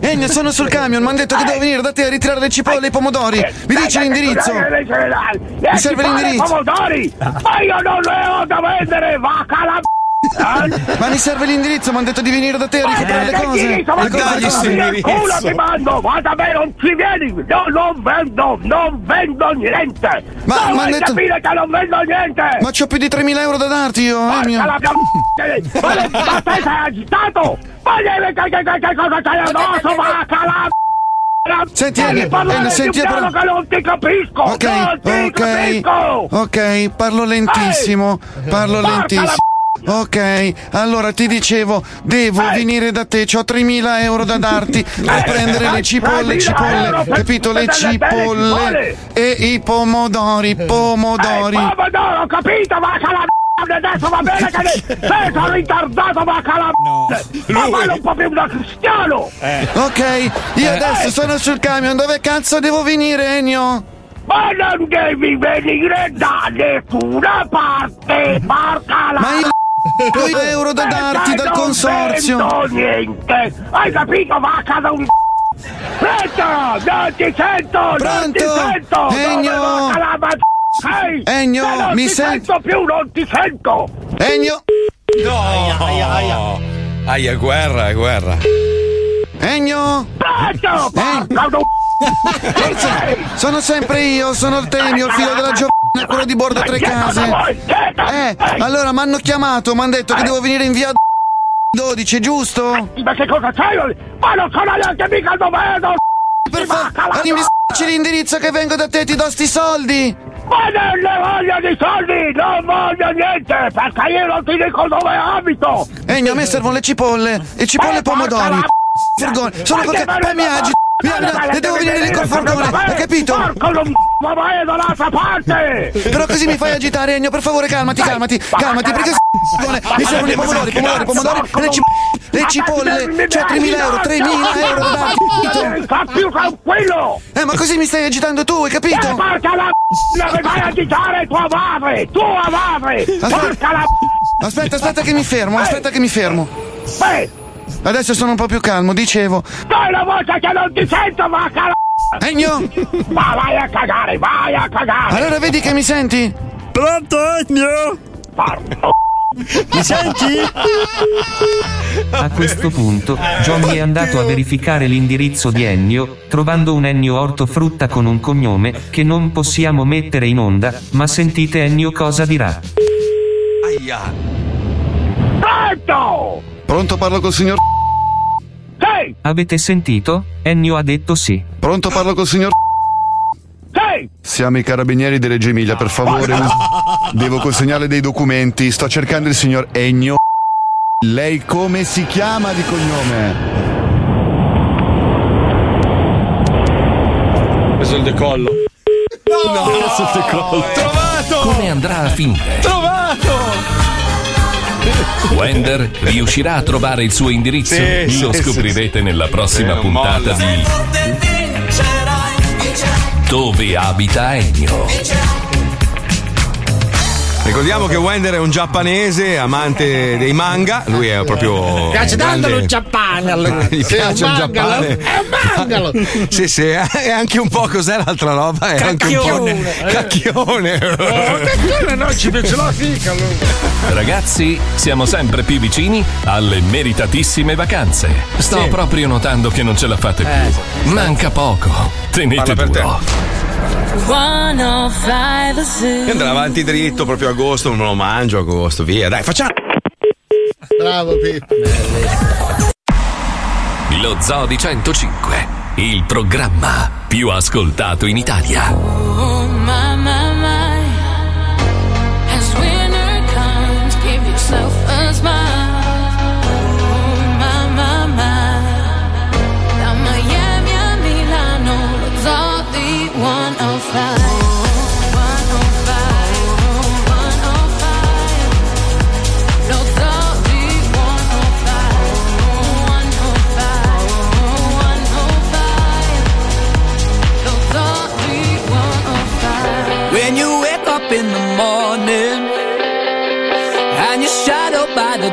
Ennio, sono sul camion, mi hanno detto che devo venire da te a ritirare le cipolle e i pomodori. Mi dice l'indirizzo? Mi serve l'indirizzo. pomodori! Ma io non ne ho da vendere, vacca la Ma mi serve l'indirizzo, mi hanno detto di venire da te a recuperare le cose. Le cose, le cose. il culo ti mando, ma da me non ci vieni, no, non vendo, non vendo niente. Ma- ma vuoi detto- capire che non vendo niente. Ma c'ho più di 3.000 euro da darti io, eh, mio. La mia ma, le- ma te sei agitato? Ma che, che, che, che cosa c'hai addosso, vacca la Senti, Ennio, più senti, però- che non ti capisco, Ok, non ti ok, capisco. ok, parlo lentissimo, parlo Porca lentissimo. Ok, allora ti dicevo, devo venire da te, ho 3.000 euro da darti per prendere le cipolle, 3.000 cipolle, capito? Le cipolle e i pomodori, pomodori. Eh, pomodoro, ho capito, vacca la m***a, adesso va bene che ne- sei sono ritardato, vacca la m***a. Ma fallo un po' più da cristiano. Ok, io Eh. adesso sono sul camion, dove cazzo devo venire, Ennio? Ma non devi venire da nessuna parte, porca la... Ma io ho euro da darti dal consorzio. Non niente, hai capito, vacca da un... Pronto, non ti sento, non ti Pronto? sento. Ehi, Ennio, se non mi ti senti? sento più, non ti sento. Ennio? No! Aia, guerra, è guerra. Ennio? Pronto, porca un... Sono sempre io, sono il Temio, il figlio della giovane, quello di bordo tre case. Eh, allora mi hanno chiamato, mi hanno detto che devo venire in via 12, giusto? Ma che cosa c'hai? Ma non sono neanche mica il dovedo! Per favore, arrivi l'indirizzo che vengo da te, ti do sti soldi! Ma non ne voglio di soldi! Non voglio niente! Perché io non ti dico dove abito! Ennio, a me servono le cipolle, e cipolle e pomodori. Furgone, sono perché poi mi agito. Mi agito, e devo venire lì col furgone, hai capito? Porco non ma vai dall'altra parte! Però così mi fai agitare, Ennio, per favore, calmati, calmati, calmati, perché mi servono i pomodori, pomodori, pomodori, le, cip- le cipolle, cioè 3.000 euro, 3.000 euro da? Sta più tranquillo! Eh, ma così mi stai agitando tu, hai capito? Eh, porca la vai a agitare tua madre! Tua madre! Porca la Aspetta, aspetta che mi fermo, aspetta che mi fermo. Beh, Adesso sono un po' più calmo, dicevo. dai la voce che non ti sento, vacca la Ennio! Ma vai a cagare, vai a cagare! Allora vedi che mi senti? Pronto, Ennio? Mi senti? A questo punto, Johnny è andato a verificare l'indirizzo di Ennio, trovando un Ennio ortofrutta con un cognome, che non possiamo mettere in onda, ma sentite Ennio cosa dirà. Aia. Pronto! Pronto, parlo col signor. Sì! Avete sentito? Ennio ha detto sì. Pronto, parlo col signor. Sì! Siamo i carabinieri di Reggio Emilia, per favore. Devo consegnare dei documenti. Sto cercando il signor Ennio. Lei come si chiama di cognome? Preso il decollo. No, adesso ti collo. Trovato! Come andrà a finire? Trovato! Wender riuscirà a trovare il suo indirizzo? Sì, Lo sì, scoprirete nella prossima puntata molla. di Dove abita Ennio? Ricordiamo che Wender è un giapponese amante dei manga, lui è proprio. Piace tanto grande- lo Giappone. Gli piace il. Giappone. È un mangalo. Sì, sì, è anche un po' cos'è l'altra roba? È anche un po'. Cacchione. Cacchione no, ci piace la fica. Ragazzi, siamo sempre più vicini alle meritatissime vacanze. Sto Sì. proprio notando che non ce la fate più. Manca poco. Tenete Parla per te. duro. Io andrò avanti dritto proprio a agosto, non lo mangio agosto, via. Dai, facciamo. Bravo Pippo. Lo Zoo di 105, il programma più ascoltato in Italia.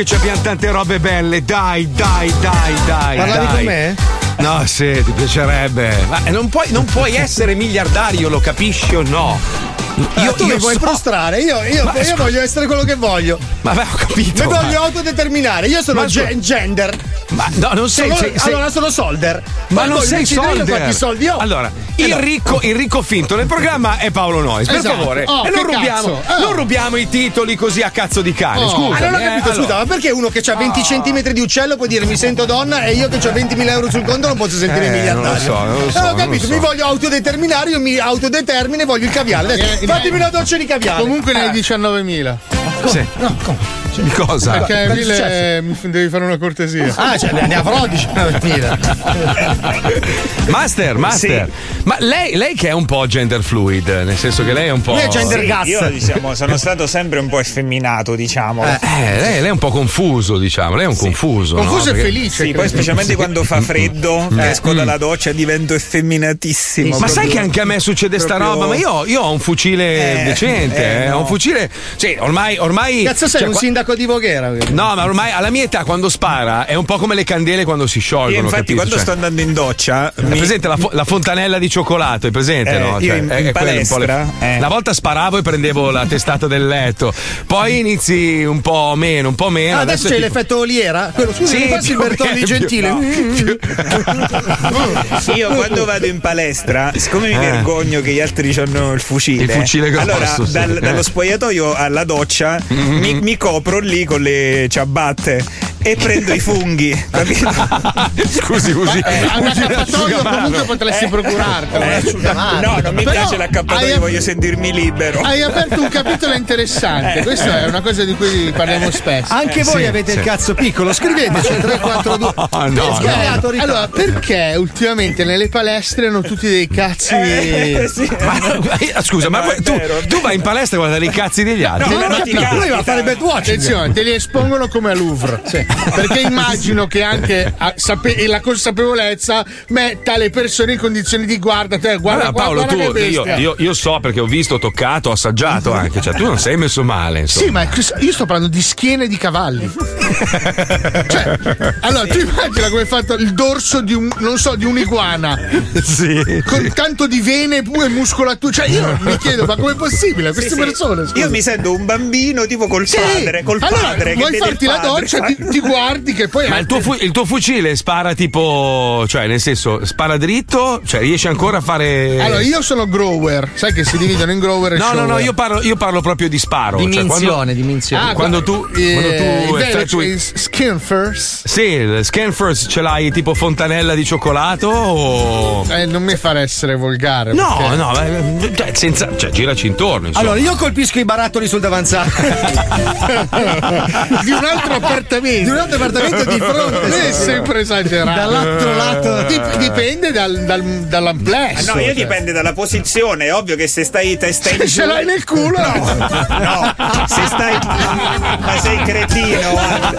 Che ci abbiamo tante robe belle, dai, dai, dai, dai. Parlavi dai. con me? No, sì, ti piacerebbe. Ma non puoi, non puoi essere miliardario, lo capisci o no? Io, tu mi vuoi so- prostrare, io, io- Ma io voglio essere quello che voglio. Ma beh, ho capito. Mi ma- voglio autodeterminare, io sono Ma ge- gender. Ma no, non sei. Sono- sei- sei- allora sono solder. Ma Poi non sei io solder. quanti soldi ho. Allora, Eh il, ricco, il ricco finto nel programma è Paolo Nois. Per esatto. favore, oh, non, rubiamo, oh. Eh. non, rubiamo, i titoli così a cazzo di cane. Oh. Scusa. Allora, eh, capito, allora. scusa, ma perché uno che ha 20 centimetri di uccello può dire mi sento donna e io che ho 20.000 euro sul conto non posso sentire eh, miliardario? Non lo so, non lo eh, so. Non ho capito, so. mi voglio autodeterminare, io mi autodetermine, voglio il caviale. Eh, eh fatemi una doccia di caviale. Comunque ne hai 19.000 come? Sì. No, come? Cioè, di cosa? Perché okay, Mille devi fare una cortesia. Ah, cioè andiamo a Frodici una mattina. master, Master, sì. ma lei, lei, che è un po' gender fluid, nel senso che lei è un po'. Lei è gender gas. Io diciamo, sono stato sempre un po' effeminato, diciamo. Eh, eh, lei, lei, è un po' confuso, diciamo. Lei è un sì. confuso. Confuso no? e Perché... felice. Sì, poi specialmente quando fa freddo, mm. mm. esco mm. dalla doccia, divento effeminatissimo. ma sai che anche a me succede proprio... sta roba? Ma io, io ho un fucile eh, decente, eh, no. ho un fucile. Cioè, ormai ormai Cazzo sei cioè, un qua- sindaco di Voghera? No, ma ormai alla mia età quando spara è un po' come le candele quando si sciolgono. Io infatti capito? quando Cioè, sto andando in doccia mi- presente la, fo- la fontanella di cioccolato? È presente, Eh, no? io in- in quella un po' le- palestra, eh. Una volta sparavo e prendevo la testata del letto, poi inizi un po' meno, un po' meno. Ah, adesso è c'è tipo- l'effetto oliera? Quello, scusa, Sì, mi passi il Bertolli gentile. Io quando vado in palestra, siccome mi Eh. vergogno che gli altri hanno il fucile, Il fucile grosso, allora sì. dal- Eh. dallo spogliatoio alla doccia Mm-hmm. mi, mi copro lì con le ciabatte e prendo i funghi. capito? Scusi, usi. Eh, un accappatoio comunque potresti Eh. procurartelo. Eh, asciugamano. no, non mi Però piace l'accappatoio, hai- voglio sentirmi libero. Hai aperto un capitolo interessante, Eh. questa è una cosa di cui parliamo spesso. Anche voi Sì, avete sì. il cazzo piccolo, scriveteci 342. No, no, Perché? no. Ritardo. Allora, perché ultimamente nelle palestre hanno tutti dei cazzi. Eh, sì. Ma, eh, scusa, ma No, poi tu, tu vai in palestra a guardare i cazzi degli altri? No, Non ho ma capito, ti lui va a capita. fare bad watching. Attenzione, te li espongono come a Louvre. Perché immagino che anche a sape- e la consapevolezza metta le persone in condizioni di guarda te, guarda Allora, Paolo, guarda tu, io, io- io so perché ho visto, toccato, assaggiato anche. Cioè, tu non sei messo male. Insomma. Sì, ma io sto parlando di schiene di cavalli. cioè, allora, tu immagina come è fatto il dorso di un, non so, di un'iguana. Sì. Con tanto di vene e muscolatura. Cioè, io mi chiedo, ma com'è possibile? Queste Sì, persone. scusa. Io mi sento un bambino tipo col Sì. padre, col allora, padre. vuoi farti la doccia, fa- ti, ti guardi che poi Ma il tuo, fu- il tuo fucile spara tipo, cioè nel senso, spara dritto, cioè riesci ancora a fare... Allora, io sono grower, sai che si dividono in grower e No, no, shower. no, io parlo, io parlo proprio di sparo. cioè, Dimensione, quando, dimensione. Ah, quando tu, eh, quando tu effettui- cioè, skin first. Sì, il scan first ce l'hai tipo fontanella di cioccolato o... Eh, non mi fare essere volgare. No, perché- no, ma- cioè, senza, cioè giraci intorno. Insomma. Allora, io colpisco i barattoli sul davanzale. di un altro appartamento. Di un altro appartamento di fronte. Lei è sempre esagerato. Dall'altro lato. Dip- dipende dal, dal, dall'amplesso. Ah, no, io cioè. dipende dalla posizione, è ovvio che se stai testa in Se giù. ce l'hai nel culo. No, se stai. Ma sei cretino, guarda.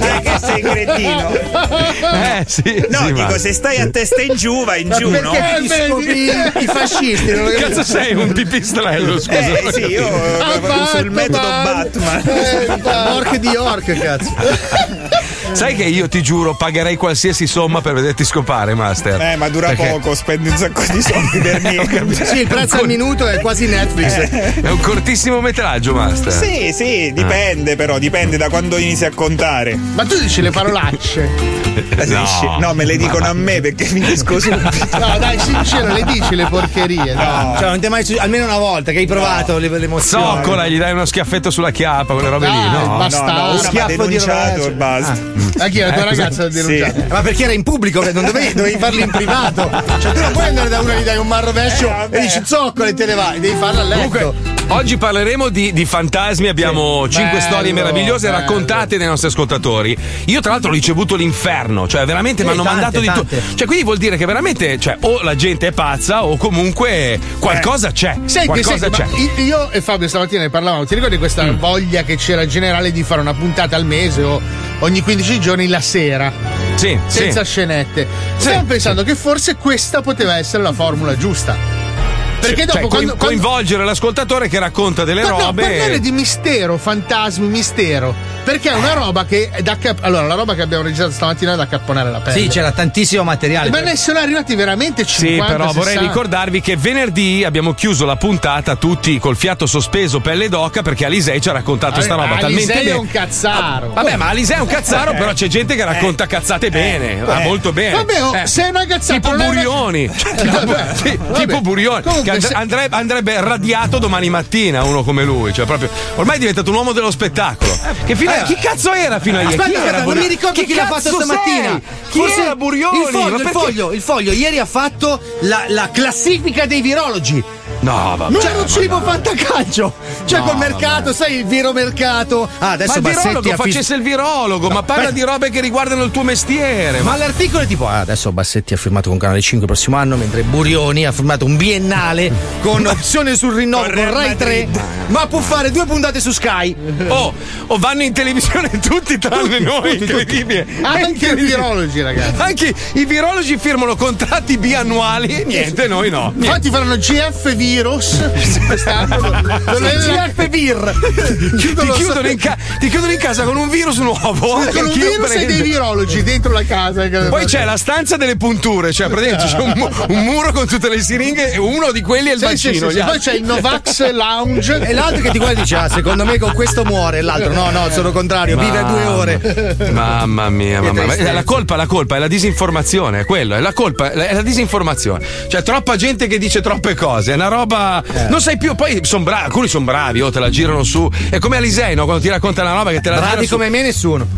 Non è che sei cretino. Eh, sì, No, sì, dico, ma- se stai a testa in giù, vai in giù, no? Perché ti Eh, scopri vedi? i fascisti? Che cazzo sei un pipistrello, scusa? Eh sì, io Ah, uso il metodo Batman. Batman. Orc di Orc, cazzo. Sai che io ti giuro pagherei qualsiasi somma per vederti scopare, Master. Eh, ma dura Perché poco, spendi un sacco di soldi per niente. Sì, il prezzo al minuto è quasi Netflix. È un cortissimo metraggio, Master. Sì, sì, dipende però, dipende da quando inizi a contare. Ma tu dici le parolacce. Eh, No. no, me le dicono a me perché finisco subito. No, dai, sincero, le dici le porcherie. dai. Cioè, non ti è mai successo- almeno una volta che hai provato le- l'emozione. Zoccola, gli dai uno schiaffetto sulla chiappa, quelle robe lì, Dai, no? basta. No, no, una Schiaffo di rovescio. E basta. A chi? La tua Eh, cosa- ragazza ha Sì. Ma perché era in pubblico, non dovevi, dovevi farlo in privato. Cioè, tu non puoi andare da uno e gli dai un marrovescio Eh, e dici zoccola e te ne vai, devi farlo a letto. Comunque, oggi parleremo di, di fantasmi. Abbiamo cinque Bello, storie meravigliose bello. raccontate dai nostri ascoltatori. Io, tra l'altro, ho ricevuto l'inferno, cioè veramente Sì, mi hanno tante, mandato di tutto. Cioè, quindi vuol dire che veramente, cioè, o la gente è pazza, o comunque qualcosa c'è. Senti, qualcosa senti, c'è. io e Fabio stamattina ne parlavamo. Ti ricordi questa Mm. voglia che c'era generale di fare una puntata al mese o ogni 15 giorni la sera? Sì, Senza sì. scenette. Stavo pensando che forse questa poteva essere la formula giusta. Perché dopo Cioè, quando, coin- coinvolgere l'ascoltatore che racconta delle Ma no, robe. parlare di mistero, fantasmi, mistero. Perché è una roba che è da cap- Allora, la roba che abbiamo registrato stamattina è da capponare la pelle. Sì, c'era tantissimo materiale. Ma ne sono arrivati veramente 50 Sì, però vorrei 60. ricordarvi che venerdì abbiamo chiuso la puntata tutti col fiato sospeso, pelle d'oca, perché Alisei ci ha raccontato sta roba Alisei talmente è bene. un cazzaro. Vabbè, ma Alisei è un cazzaro, però c'è gente che racconta cazzate bene, ah, molto bene. Vabbè, oh, Eh. se è una cazzata. Tipo è una- Burioni, Sì, vabbè. tipo Burioni, Comunque, che and- andrebbe, andrebbe radiato domani mattina uno come lui. Cioè, proprio, ormai è diventato un uomo dello spettacolo. Che fino a- Eh. chi cazzo era fino a ieri? Aspetta, Chi aspetta, non mi ricordo chi, l'ha cazzo fatto stamattina. Chi era Burioni? Il foglio, il foglio, il foglio. Ieri ha fatto la, la classifica dei virologi. No, vabbè. Un ma cibo no. fantacalcio. Cioè No, col mercato, sai, il viro mercato. Ah, adesso ma il Bassetti virologo ha fis- facesse il virologo, ma parla di robe che riguardano il tuo mestiere. Ma l'articolo è tipo, ah, adesso Bassetti ha firmato con Canale 5 il prossimo anno, mentre Burioni ha firmato un biennale con opzione sul rinnovo con Rai 3, ma può fare due puntate su Sky. Oh, o vanno in televisione tutti tranne noi, incredibile. Anche i virologi, ragazzi. Anche i virologi firmano contratti biannuali e niente, noi no. Infatti faranno GF virus quest'anno. Non è GF Vir. Ti Chiudono in ca- ti chiudono in casa con un virus nuovo. con un che io virus e prendo. dei virologi dentro la casa. Poi c'è la stanza delle punture, cioè praticamente c'è un, mu- un muro con tutte le siringhe e uno di quelli è il Sì, sì, bacino. sì, sì. Poi c'è il Novax Lounge. E l'altro che ti guarda e dice, ah, secondo me con questo muore. E l'altro, no, no, sono contrario, vive Mamma- due ore. Mamma mia, mamma mia. La colpa, la colpa è la disinformazione, è quello, è la colpa, è la disinformazione. C'è troppa gente che dice troppe cose, è una roba. Eh. Non sai più, poi sono bravi, alcuni sono bravi, oh, te la girano su. È come Alisei, no? Quando ti racconta una roba che te la Bravi gira su. come me nessuno.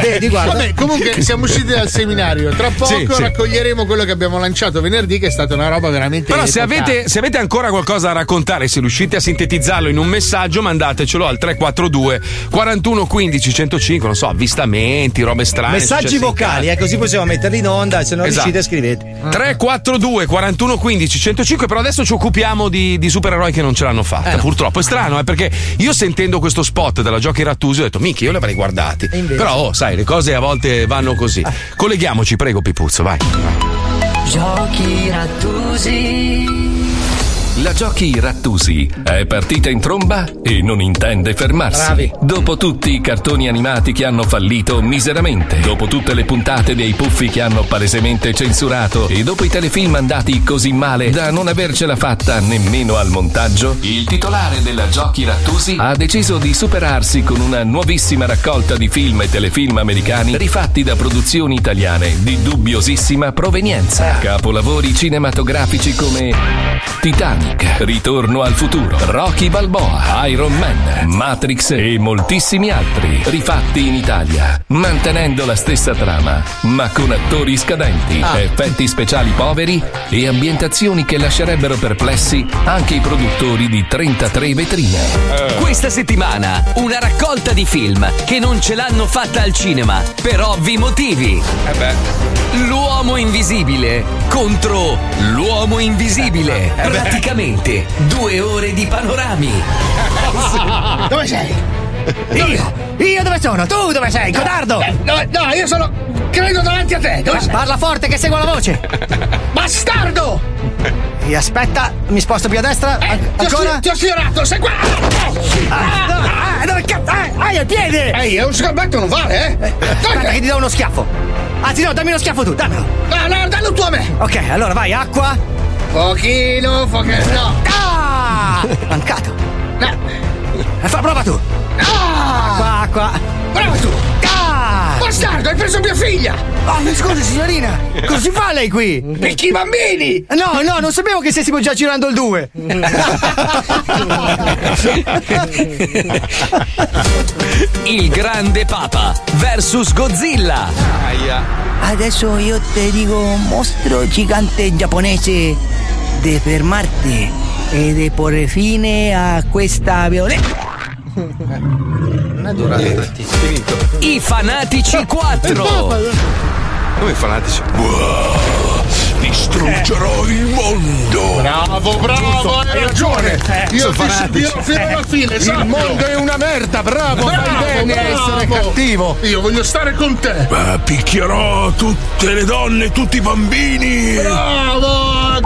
Vedi, guarda. Vabbè, comunque siamo usciti dal seminario. Tra poco Sì, sì. raccoglieremo quello che abbiamo lanciato venerdì, che è stata una roba veramente. Però se avete, se avete ancora qualcosa da raccontare, se riuscite a sintetizzarlo in un messaggio, mandatecelo al 342 41 15 105, non so, avvistamenti, robe strane. Messaggi vocali, eh, così possiamo metterli in onda. Se non Esatto. riuscite, scrivete. 342 41 15 105 però adesso ci occupiamo di, di supereroi che non ce l'hanno fatta Eh. no. purtroppo. È strano eh, perché io sentendo questo spot della Giochi Rattusi ho detto minchia io li avrei guardati. Però oh sai le cose a volte vanno così. Colleghiamoci prego Pipuzzo vai. Giochi rattusi. La Giochi Rattusi è partita in tromba e non intende fermarsi. Bravi. Dopo tutti i cartoni animati che hanno fallito miseramente, dopo tutte le puntate dei puffi che hanno palesemente censurato e dopo i telefilm andati così male da non avercela fatta nemmeno al montaggio, il titolare della Giochi Rattusi ha deciso di superarsi con una nuovissima raccolta di film e telefilm americani rifatti da produzioni italiane di dubbiosissima provenienza. Capolavori cinematografici come Titanic, Ritorno al futuro, Rocky Balboa, Iron Man, Matrix e moltissimi altri, rifatti in Italia, mantenendo la stessa trama, ma con attori scadenti, effetti speciali poveri e ambientazioni che lascerebbero perplessi anche i produttori di 33 vetrine. Questa settimana una raccolta di film che non ce l'hanno fatta al cinema per ovvi motivi. L'uomo invisibile contro l'uomo invisibile. Praticamente due ore di panorami. Dove sei? Io, io dove sono? Tu dove sei? Codardo! Eh, no, no, io sono. Credo davanti a te. Dove sei? Parla forte che seguo la voce! Bastardo! E aspetta, mi sposto più a destra. An- Ti ho, ancora? sfi- ti ho sfiorato, sei qua! Ah, ah, dove cazzo? Ah, hai il piede! Ehi, è un sgambetto, non vale, eh? Aspetta che ti do uno schiaffo. Anzi no, dammi uno schiaffo tu, dammelo. No, no, dallo tu a me! Ok, allora vai, acqua. Pochino, pochino. No! Ah! Mancato. No! Eh, Fa prova tu. Ah! Acqua, acqua. Bravo tu! Ah! Bastardo, hai preso mia figlia! Oh, mi scusi signorina, cosa si fa lei qui? Picchi i bambini! No, no, non sapevo che stessimo già girando il 2. Il grande papa versus Godzilla. Adesso io ti dico mostro gigante giapponese di fermarti e di porre fine a questa violenza. Non è durato finito I fanatici 4. come i fanatici Distruggerò il mondo. Bravo, bravo, hai ragione. Io sono seguirò fino alla fine. Il sappilo. mondo è una merda, bravo, fai Bravo, bene a essere bravo. cattivo. Io voglio stare con te. Ma picchierò tutte le donne, tutti i bambini. Bravo!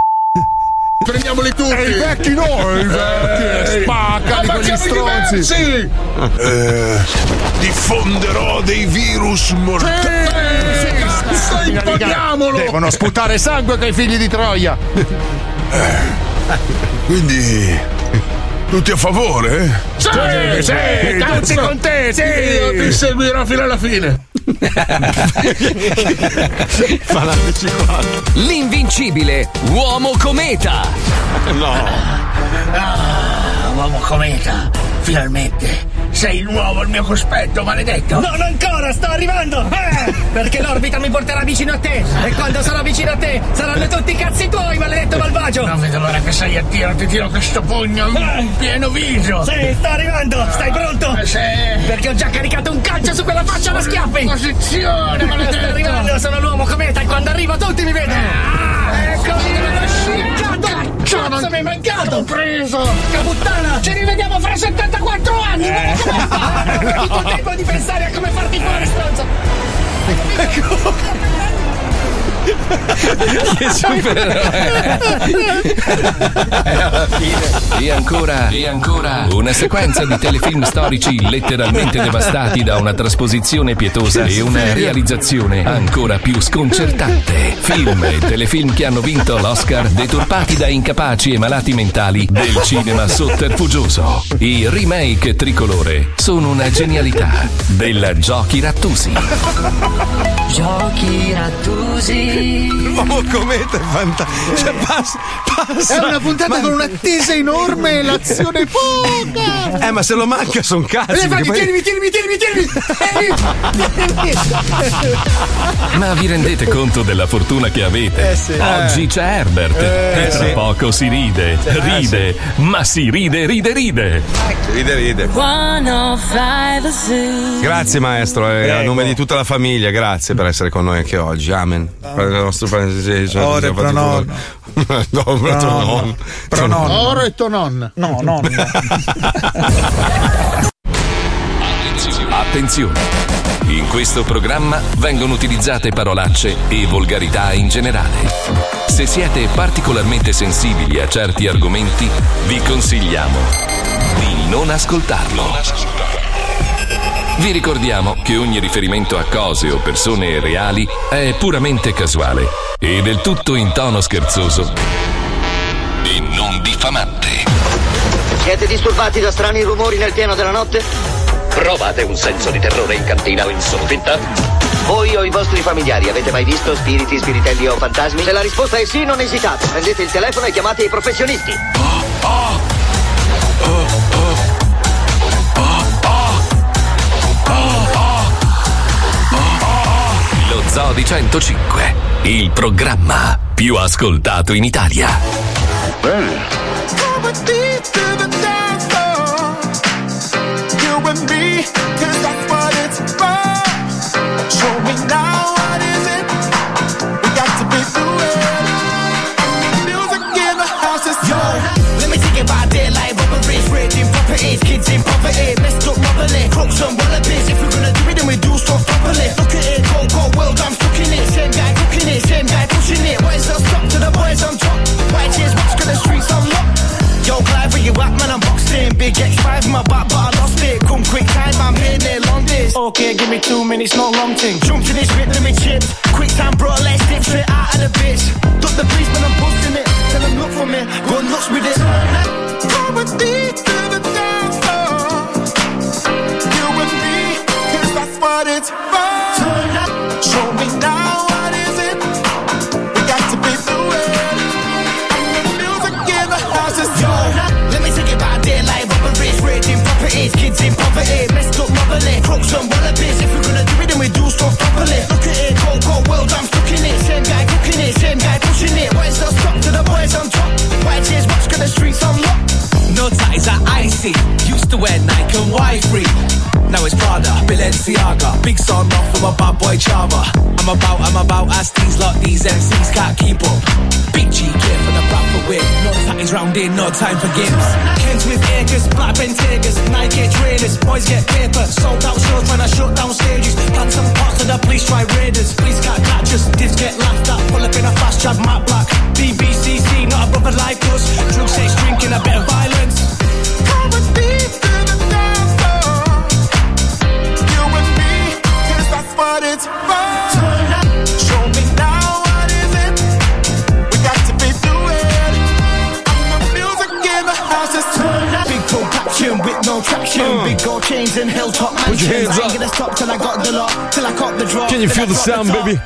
Prendiamoli tutti! E i vecchi no, i vecchi! Spaccali Ma quegli stronzi! diversi! Eh, diffonderò dei virus mortali. Cazzo, imponiamolo! Devono sputare sangue quei figli di Troia! Quindi, tutti a favore? Sì, sì, tutti con te, sì. Io ti seguirò fino alla fine. Fa la bicicletta. L'invincibile uomo cometa. No. Ah, uomo cometa, finalmente. Sei nuovo il mio cospetto, maledetto. Non ancora, sto arrivando! Eh, perché l'orbita mi porterà vicino a te! E quando sarò vicino a te, saranno tutti cazzi tuoi, maledetto malvagio! Non vedo l'ora che sei a tiro, ti tiro questo pugno in pieno viso. Sì, sto arrivando! Stai pronto? Eh, sì. Perché ho già caricato un calcio su quella faccia da schiaffi! Posizione, maledetto. Sto arrivando, sono l'uomo cometa e quando arrivo tutti mi vedono! Eccomi nella scia. Cazzo, mi è mancato! Ho preso. Caputtana! Ci rivediamo fra 74 anni. Eh. Tutto il tempo di pensare a come farti fuori, stronzo! che supereroe. alla fine. E ancora, e ancora, una sequenza di telefilm storici letteralmente devastati da una trasposizione pietosa e una realizzazione ancora più sconcertante. Film e telefilm che hanno vinto l'Oscar deturpati da incapaci e malati mentali del cinema sotterfugioso. I remake tricolore sono una genialità della Giochi Rattusi. Giochi rattusi. L'uomo cometa è fantastico. Cioè, passa, passa. È una puntata con un'attesa enorme e l'azione poca! Eh, ma se lo manca son cazzi. Eh, poi- tienimi, tienimi, tienimi, tienimi! Ma vi rendete conto della fortuna che avete? Eh, sì. Oggi c'è Herbert Eh, e tra sì. poco si ride, Sì, eh, ride, ma si ride, ride, ride. Ride, ride. 105 Zoo. Grazie maestro, e a nome di tutta la famiglia, grazie per essere con noi anche oggi. Amen. Per il nostro paese, cioè, Ore siamo pro fatti nonno. fuori. No, pro nonno. Pro nonno. Oro e tonon. No, no. Attenzione! In questo programma vengono utilizzate parolacce e volgarità in generale. Se siete particolarmente sensibili a certi argomenti, vi consigliamo di non ascoltarlo. Vi ricordiamo che ogni riferimento a cose o persone reali è puramente casuale e del tutto in tono scherzoso e non diffamante. Siete disturbati da strani rumori nel pieno della notte? Provate un senso di terrore in cantina o in soffitta? Voi o i vostri familiari avete mai visto spiriti, spiritelli o fantasmi? Se la risposta è sì, non esitate. Prendete il telefono e chiamate i professionisti. Lo Zoo di 105, il programma più ascoltato in Italia. About. Show me now, raiding properties, kids in poverty, messed up wobbly, crooks and wallabies. If we're gonna do it, then we do stuff properly. Look at it, cold, cold world, I'm stuck in it. Same guy cooking it, same guy pushing it. Where's the stop to the boys on top? White tears, watch, cause the streets unlocked. Yo, Clive, where you at, man? I'm boxed in. Big X5 in my back, but I lost it. Come quick time, I'm here there, long days. Okay, give me two minutes, no long thing. Jump to this bit, let me chip. Quick time, bro, let's dip straight out of the bitch. Duck the police, man, I'm busting it. Tell them look for me, go nuts with it. Come what it's for. Show me now, what is it? We got to be through it. Music in the house is Yo, let me take it by daylight, robberies, raiding properties, kids in poverty, messed up wobbly, crooks and wallabies. If we're gonna do it, then we do stuff properly. Look at it, cold, cold world, I'm stuck in it. Same guy cooking it, same guy pushing it. Where's the stop to the boys on top? White tears, watch, cause the streets unlocked. No ties are icy. Used to wear Nike and Y3. Now it's Prada, Balenciaga. Big son off from a bad boy Chava. I'm about, I'm about, as these lot, these MCs can't keep up. Big G gear for the back for win. No tatties round in, no time for games. Kens with acres, black Bentaygas, Nike trainers. Boys get paper, sold out shows when I shut down stages. Plan some parts of the police try raiders. Police can't catch us, divs get laughed at. Pull up in a fast jab, matte black. BBCC, not a brother like us. Chains and hilltop Put your mansions. hands I ain't up. gonna stop till I got the lot, till I cop the drop. Can you feel the sound, top. baby?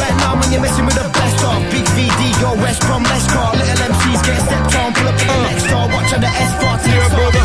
Right now, when you're messing with the best of Big VD, yo, West Brom, let's call. Little MCs get stepped on, pull up to the uh. next door, watch on the S4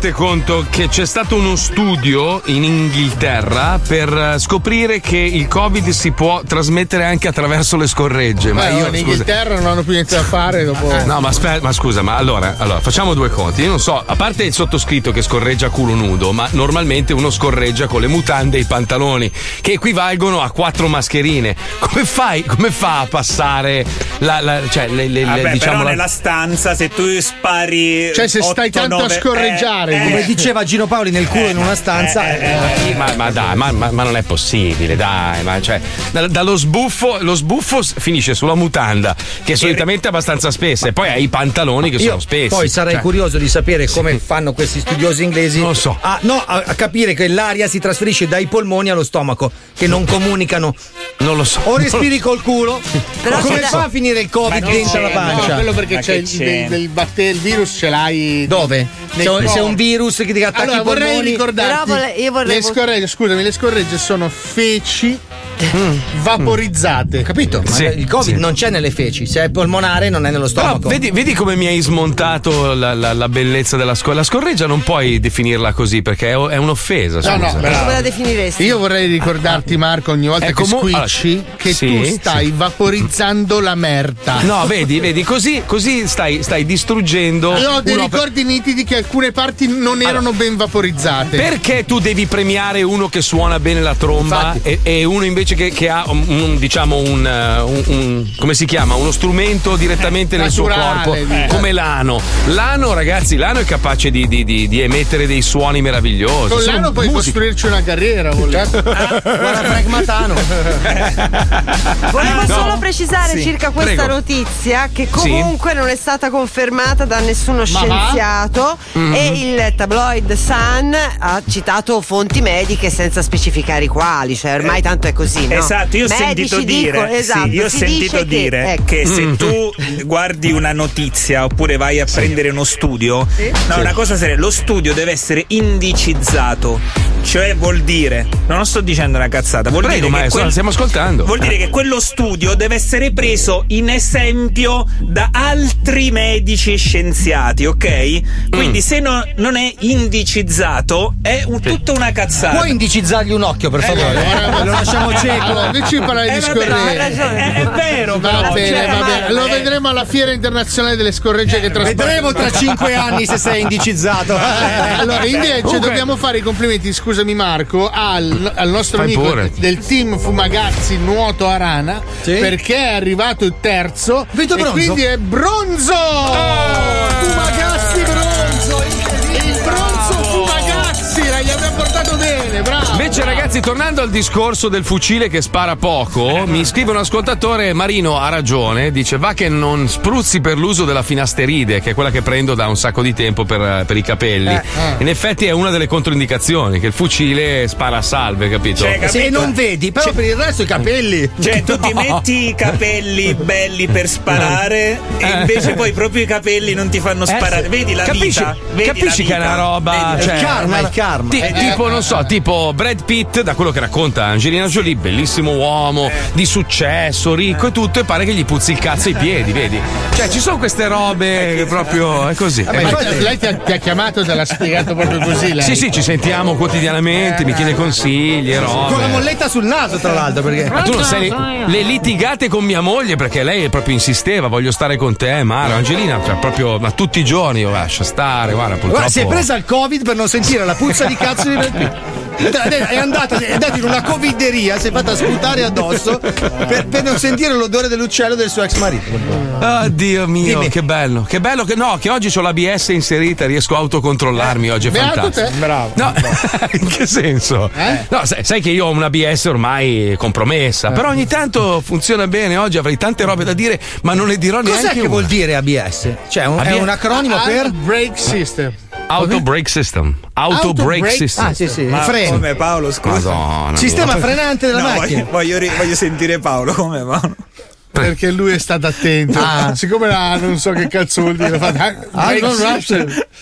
rendete conto che c'è stato uno studio in Inghilterra per eh, scoprire che il Covid si può trasmettere anche attraverso le scorregge? Ma Beh, io in scusa, Inghilterra non hanno più niente da fare dopo. No, ma aspetta, ma scusa, ma allora, allora, facciamo due conti. Io non so, a parte il sottoscritto che scorreggia a culo nudo, ma normalmente uno scorreggia con le mutande e i pantaloni, che equivalgono a quattro mascherine. Come fai? Come fa a passare la, la- cioè, le, le- Vabbè, diciamo però la- nella stanza se tu spari Cioè, se stai otto, tanto a nove- scorreggiare, eh, Come eh, diceva Gino Paoli nel culo in una stanza. eh, Ma, ma dai, ma, ma- ma non è possibile, dai, ma cioè, da- dallo sbuffo, lo sbuffo finisce sulla mutanda, che solitamente è abbastanza spessa, e poi hai i pantaloni che sono spessi. poi sarei Cioè, curioso di sapere come fanno questi studiosi inglesi Non lo so. a, no, a, a capire che l'aria si trasferisce dai polmoni allo stomaco, che non comunicano. Non lo so. O respiri col culo, Però come fa a finire il Covid dentro la pancia? No, quello perché Ma c'è il, c'è? del, del batteri, il virus ce l'hai. Dove? nei Se, un virus che ti attacchi Allora i vorrei polmoni. ricordarti Però vole- io vorrei- le scorregge, scusami, le scorregge sono feci Mm. vaporizzate. Capito? Ma Sì, il Covid sì. non c'è nelle feci, se è polmonare non è nello Però stomaco. vedi, vedi come mi hai smontato la, la- la bellezza della scorreggia. La scorreggia non puoi definirla così perché è, è un'offesa. No, no, Come la definiresti? Io vorrei ricordarti, Marco, ogni volta È che comu- squicci, allora, che sì, tu stai sì. vaporizzando la merda. No, vedi, vedi, così, così stai, stai distruggendo. Io ho dei ricordi nitidi che alcune parti non erano ben vaporizzate. Perché tu devi premiare uno che suona bene la tromba e, e uno invece che, che ha un, un- diciamo un, uh, un- un- come si chiama? Uno strumento direttamente nel suo naturale, corpo eh. come l'ano. L'ano, ragazzi, l'ano è capace di, di- di- di emettere dei suoni meravigliosi. Con Sono l'anno puoi musica. costruirci una carriera, volendo. Guarda Frank Matano. Volevo No. solo precisare Sì, circa questa prego. notizia che comunque non è stata confermata da nessuno scienziato Mm-hmm. e il tabloid Sun ha citato fonti mediche senza specificare i quali, cioè ormai tanto è così, no? Esatto, io ho sentito dire, dicono- esatto, sì, io ho sentito dire che, ecco. che, se Mm. tu guardi una notizia oppure vai a prendere uno studio, no, Sì. una cosa seria, lo studio deve essere indicizzato. Cioè vuol dire, non sto dicendo una cazzata, vuol Prego, dire che maestro, quel- stiamo ascoltando. Vuol dire che quello studio deve essere preso in esempio da altri medici e scienziati, ok? Quindi Mm. se no- non è indicizzato è un- tutta una cazzata. Puoi indicizzargli un occhio, per favore? Allora, Lo lasciamo cieco. Allora, invece di parlare di Eh, vabbè, scorregge. hai ragione. È, è vero, Va però. bene, cioè, va bene. Lo vedremo alla fiera internazionale delle scorregge che trasportano. Vedremo tra cinque anni se sei indicizzato. Allora, invece Comunque- dobbiamo fare i complimenti, scusami Marco, al, al nostro Fai amico pure. del team Fumagazzi Nuoto Arana Sì. perché è arrivato il terzo Vinto e bronzo. quindi è bronzo! Fumagazzi bronzo! Il bronzo Fumagazzi, gli abbiamo portato bene, bravo! Invece, ragazzi, tornando al discorso del fucile che spara poco, mi scrive un ascoltatore Marino ha ragione. Dice: Va che non spruzzi per l'uso della finasteride, che è quella che prendo da un sacco di tempo per, per i capelli. Eh. In effetti è una delle controindicazioni, che il fucile spara a salve, capito? Cioè, Se capito? non vedi, però per il resto i capelli. Cioè, tu ti metti i capelli belli per sparare e invece poi proprio i capelli non ti fanno sparare. Vedi la Eh. capisci, vita? Vedi capisci la che è vita? una roba. Vedi? cioè, il karma, il karma. Ti- Eh, tipo, eh, non so, tipo Brad Pitt, da quello che racconta Angelina Jolie, bellissimo uomo, Eh. di successo, ricco e tutto, e pare che gli puzzi il cazzo ai piedi, vedi? Cioè, ci sono queste robe che proprio. è così. Vabbè, Eh, ma- infatti, lei ti ha, ti ha chiamato, te l'ha spiegato proprio così. Lei. Sì, sì, ci sentiamo quotidianamente, mi chiede consigli e robe. Con la molletta sul naso, tra l'altro, perché. Ma tu non sai le, litigate con mia moglie perché lei proprio insisteva, voglio stare con te, Mara, Angelina, cioè proprio, ma tutti i giorni, io lascia stare, guarda, purtroppo. Guarda, si è presa il Covid per non sentire la puzza di cazzo di Brad Pitt. È andata, è andata in una covideria, si è fatta sputare addosso per, per non sentire l'odore dell'uccello del suo ex marito. Oh Dio mio, Dimmi. che bello, che bello che no, che oggi ho l'ABS inserita, riesco a autocontrollarmi oggi, è fantastico. te. Bravo. No, in che senso? Eh? No, sai, sai che io ho una ABS ormai compromessa, però ogni tanto funziona bene. Oggi avrei tante robe da dire, ma non ne dirò neanche Cos'è che una. vuol dire ABS? Cioè, un- è ABS? un acronimo per. Brake System. Auto brake system. Auto, Auto brake, brake- system. ah, sì, sì, Ma freni. come Paolo, scusa? Madonna. Sistema mia. frenante della No, macchina. Voglio, voglio voglio sentire Paolo, come Paolo? Perché lui è stato attento. Ah. Siccome la- non so che cazzo vuol dire, ha fatto, ah,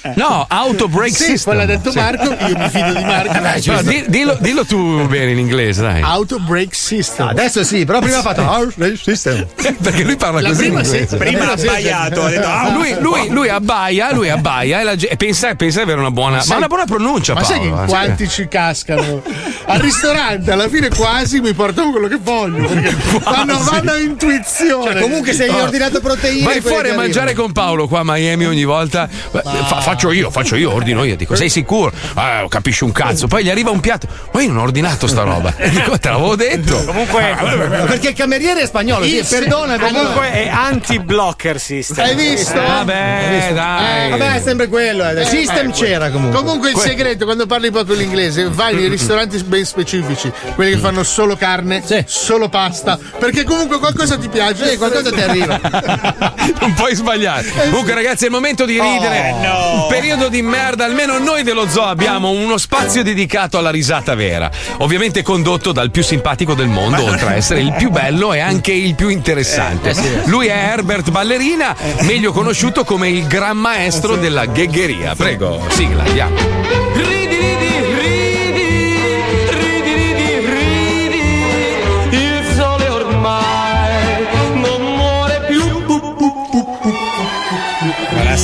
Ah. No, auto brake Sì, system. poi l'ha detto Sì. Marco, io mi fido di Marco. No, di- dillo, dillo tu bene in inglese, dai. Auto brake system. Adesso sì, però prima ha fatto Auto brake system. Perché lui parla La così prima sì. Prima ha Sì, sì, abbaiato, sì. ha detto, ah, lui, lui, lui abbaia, lui abbaia e, la e pensa, pensa di avere una buona, ma sai- una buona pronuncia. Ma sai che Paolo, eh. quanti ci cascano? Al ristorante alla fine quasi mi portano quello che voglio. Perché vanno, vanno a intuizione. Cioè, comunque se hai ordinato proteine. Vai fuori a mangiare con Paolo qua a Miami ogni volta. Fa- faccio io, faccio io, ordino io. Dico, sei sicuro? Ah, capisci un cazzo. Poi gli arriva un piatto. Ma io non ho ordinato sta roba. Dico, te l'avevo detto. Comunque, Perché il cameriere è spagnolo, sì, perdona. comunque è anti-blocker system. Hai visto? Vabbè, dai. Eh, Vabbè, è sempre quello. eh. System c'era comunque. Comunque il segreto quando parli proprio l'inglese, vai nei ristoranti ben specifici, quelli che fanno solo carne, solo pasta, perché comunque qualcosa ti piace. Sì, qualcosa ti arriva. non puoi sbagliare. Comunque, ragazzi, è il momento di ridere. Oh, no. Un periodo di merda. Almeno noi dello zoo abbiamo uno spazio dedicato alla risata vera. Ovviamente condotto dal più simpatico del mondo, oltre a essere il più bello e anche il più interessante. Lui è Herbert Ballerina, meglio conosciuto come il gran maestro della ghegheria. Prego, sigla, andiamo.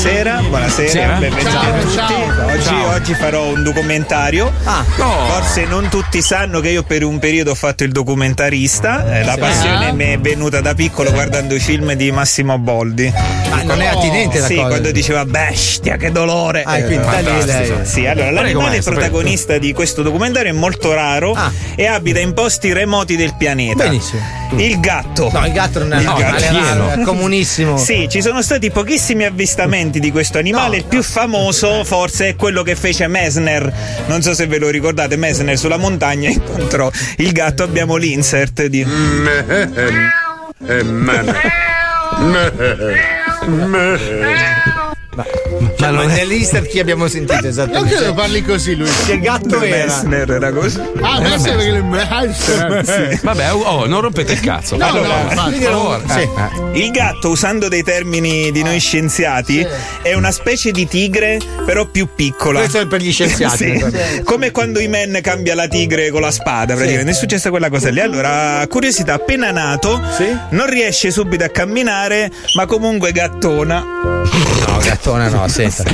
Buonasera, buonasera, Sera. benvenuti Ciao, a tutti. ciao. Oggi, Ciao. oggi farò un documentario. Oh. Forse non tutti sanno che io per un periodo ho fatto il documentarista. Eh, la passione mi è venuta da piccolo guardando i film di Massimo Boldi. Ma non è attinente la sì, cosa. quando diceva bestia, che dolore. Ah, e quindi da. Sì, allora l'animale protagonista di questo documentario è molto raro Ah. e abita in posti remoti del pianeta. Benissimo. Il gatto. No, il gatto non è Il no, gatto. è comunissimo. Sì, ci sono stati pochissimi avvistamenti di questo animale. Il più famoso, forse, è quello che fece Mesner. Non so se ve lo ricordate. Mesner sulla montagna incontrò il gatto. Abbiamo l'insert di. Cioè, ma nell'insert chi abbiamo sentito Non esattamente? credo parli così lui. Che gatto era? Mesner era così. Ah, ma sai perché le Vabbè, oh, non rompete il cazzo. No, Allora, no, favore. Sì. Eh, eh. Il gatto, usando dei termini di noi scienziati, è una specie di tigre, però più piccola. Questo è per gli scienziati. Sì. Come quando i men cambia la tigre con la spada, praticamente. È successa quella cosa lì. Allora, curiosità, appena nato, non riesce subito a camminare, ma comunque gattona. No, gattone no, senta.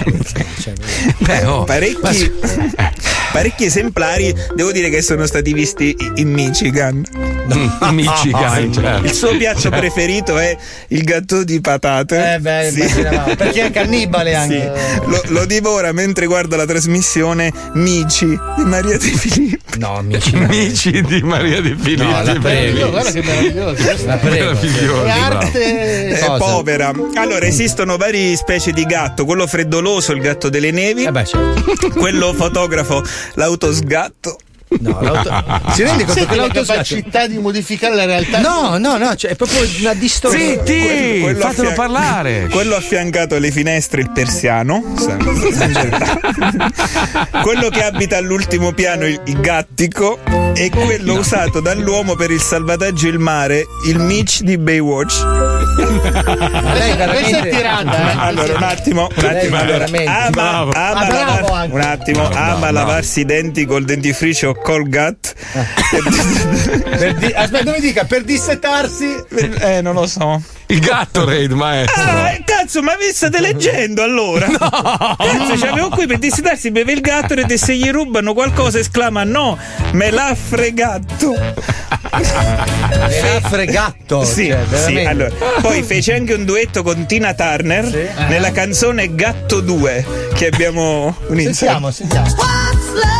Beh, oh. Parecchi, parecchi esemplari, devo dire che sono stati visti in Michigan. In Michigan, certo. Il suo piatto preferito è il gatto di patate. Eh beh, Sì. Perché è cannibale anche. Sì. Lo, lo divora mentre guarda la trasmissione Mici di Maria De Filippi. No, amici. Amici di Maria De Filippi. No, la prego. Guarda che meraviglioso. La prego. Meraviglioso, È arte. È Cosa? povera. Allora, esistono varie specie di gatto, quello freddoloso, il gatto delle nevi, Eh beh, certo. quello fotografo, l'autosgatto. No. Si rende conto Senti che la l'autosgatto... capacità di modificare la realtà. No, no, no, cioè è proprio una distorsione. Zitti, Quello fatelo affia- parlare. Quello affiancato alle finestre il persiano. quello che abita all'ultimo piano il, il gattico. E quello usato dall'uomo per il salvataggio in mare, il Mitch di Baywatch. Lei è tirata, eh. Allora, un attimo, un attimo. Allora, ama, ama bravo lavar- un attimo, ama lavarsi i denti col dentifricio Colgat. Per di- Aspetta, mi dica, per dissetarsi... eh, non lo so. Il gatto raid, maestro. Ah, cazzo, ma vi state leggendo allora? No! Cazzo, c'avevo qui per dissidarsi, beve il gatto e se gli rubano qualcosa esclama no, me l'ha fregato. Me l'ha fregatto. Sì, cioè, sì, allora. Poi fece anche un duetto con Tina Turner nella canzone Gatto 2 che abbiamo un insert. Sentiamo, sentiamo. What's love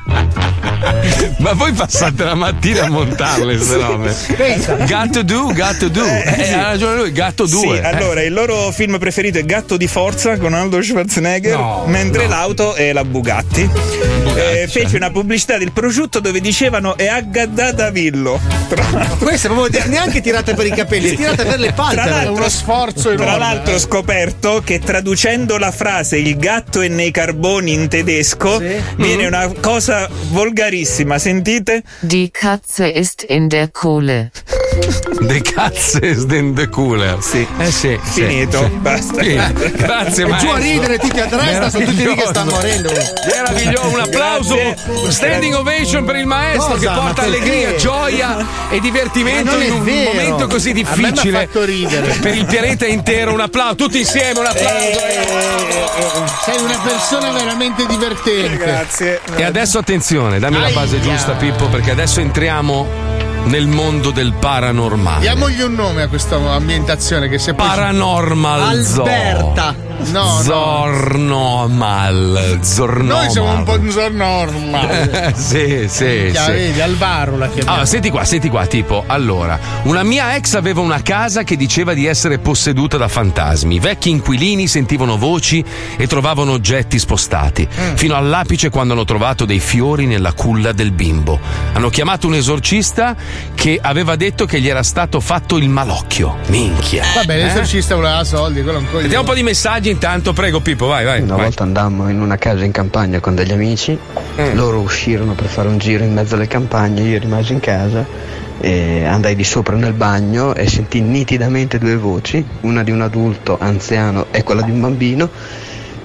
Ma voi passate la mattina a montarle queste robe. Pensa. Gatto do, gatto do. Eh, ha ragione lui, gatto Sì, 2. allora il loro film preferito è Gatto di Forza con Arnold Schwarzenegger, No, mentre no. l'auto è la Bugatti. Eh, fece una pubblicità del prosciutto dove dicevano è aggaddata Villo. Questa è proprio neanche tirata per i capelli, è tirata per le Tra palpebre. l'altro, Tra l'altro ho scoperto che traducendo la frase il gatto è nei carboni in tedesco viene Mhm. una cosa volgarissima, sentite? Die Katze ist in der Kohle. De cazze den de cooler. Sì. Eh sì. Finito, sì. basta. Sì. Grazie, E giù a ridere tutti a destra, sono tutti lì che stanno morendo. Meraviglioso, un applauso, standing ovation per il maestro Cosa? che Ma porta allegria, gioia e divertimento Ma in un vero. momento così difficile per il pianeta intero. Un applauso, tutti insieme, un applauso. Sei una persona veramente divertente. Grazie. E adesso attenzione, dammi la base Aia. giusta, Pippo, perché adesso entriamo nel mondo del paranormale. Diamogli un nome a questa ambientazione che se. Paranormal. Alberta. No, Zornomal. Zornomal. Noi siamo un po' normal. sì, sì, Minchia, sì. vedi, Alvaro la chiamiamo. Allora, senti qua, senti qua, tipo, allora, una mia ex aveva una casa che diceva di essere posseduta da fantasmi. Vecchi inquilini sentivano voci e trovavano oggetti spostati, fino all'apice quando hanno trovato dei fiori nella culla del bimbo. Hanno chiamato un esorcista che aveva detto che gli era stato fatto il malocchio. Minchia. Vabbè, Eh? l'esorcista voleva soldi, quello è un coglione. Vediamo un po' di messaggi intanto, prego Pippo, vai, vai. Una vai. volta andammo in una casa in campagna con degli amici, Mm. loro uscirono per fare un giro in mezzo alle campagne, io rimasi in casa e andai di sopra nel bagno e sentii nitidamente due voci, una di un adulto anziano e quella di un bambino,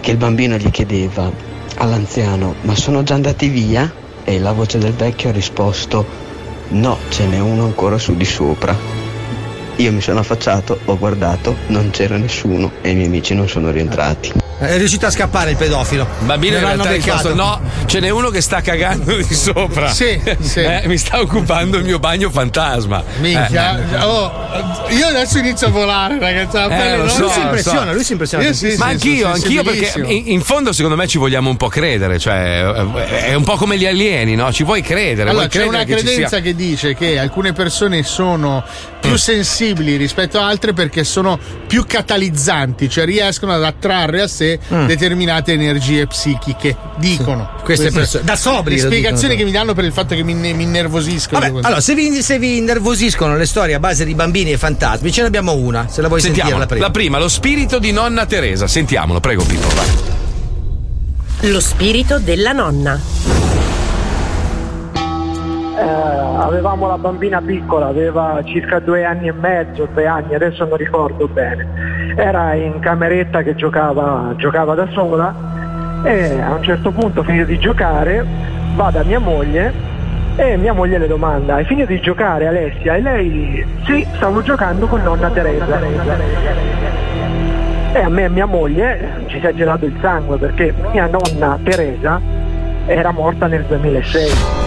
che il bambino gli chiedeva all'anziano ma sono già andati via? E la voce del vecchio ha risposto no, ce n'è uno ancora su di sopra. Io mi sono affacciato, ho guardato, non c'era nessuno e i miei amici non sono rientrati. È riuscito a scappare il pedofilo. Il bambino in realtà ha risposto. No, ce n'è uno che sta cagando di sopra. Sì, sì. Eh, mi sta occupando il mio bagno fantasma. Minchia, Eh. oh, io adesso inizio a volare, ragazzi. Eh, non- so, Lui si impressiona, so. lui si impressiona. Io sì, Ma sì, anch'io, sì, anch'io perché in, in fondo secondo me ci vogliamo un po' credere, cioè eh, è un po' come gli alieni, no? Ci vuoi credere? Allora, vuoi c'è credere una che credenza sia- che dice che alcune persone sono più Mm. Sensibili rispetto a altre perché sono più catalizzanti, cioè riescono ad attrarre a sé Mm. determinate energie psichiche. Dicono. Queste persone- da sobri Le spiegazioni dicono. che mi danno per il fatto che mi, mi innervosiscono. Vabbè, allora, se vi, se vi innervosiscono le storie a base di bambini e fantasmi, ce ne abbiamo una. Se la vuoi Sentiamo, sentire la prima. lo spirito di nonna Teresa. Sentiamolo, prego Pippo. vai. Lo spirito della nonna. Eh, avevamo la bambina piccola, aveva circa due anni e mezzo, tre anni, adesso non ricordo bene. Era in cameretta che giocava, giocava da sola e a un certo punto, finito di giocare, va da mia moglie e mia moglie le domanda, hai finito di giocare Alessia? E lei, sì, stavo giocando con nonna Teresa. E a me e mia moglie ci si è gelato il sangue perché mia nonna Teresa era morta nel 2006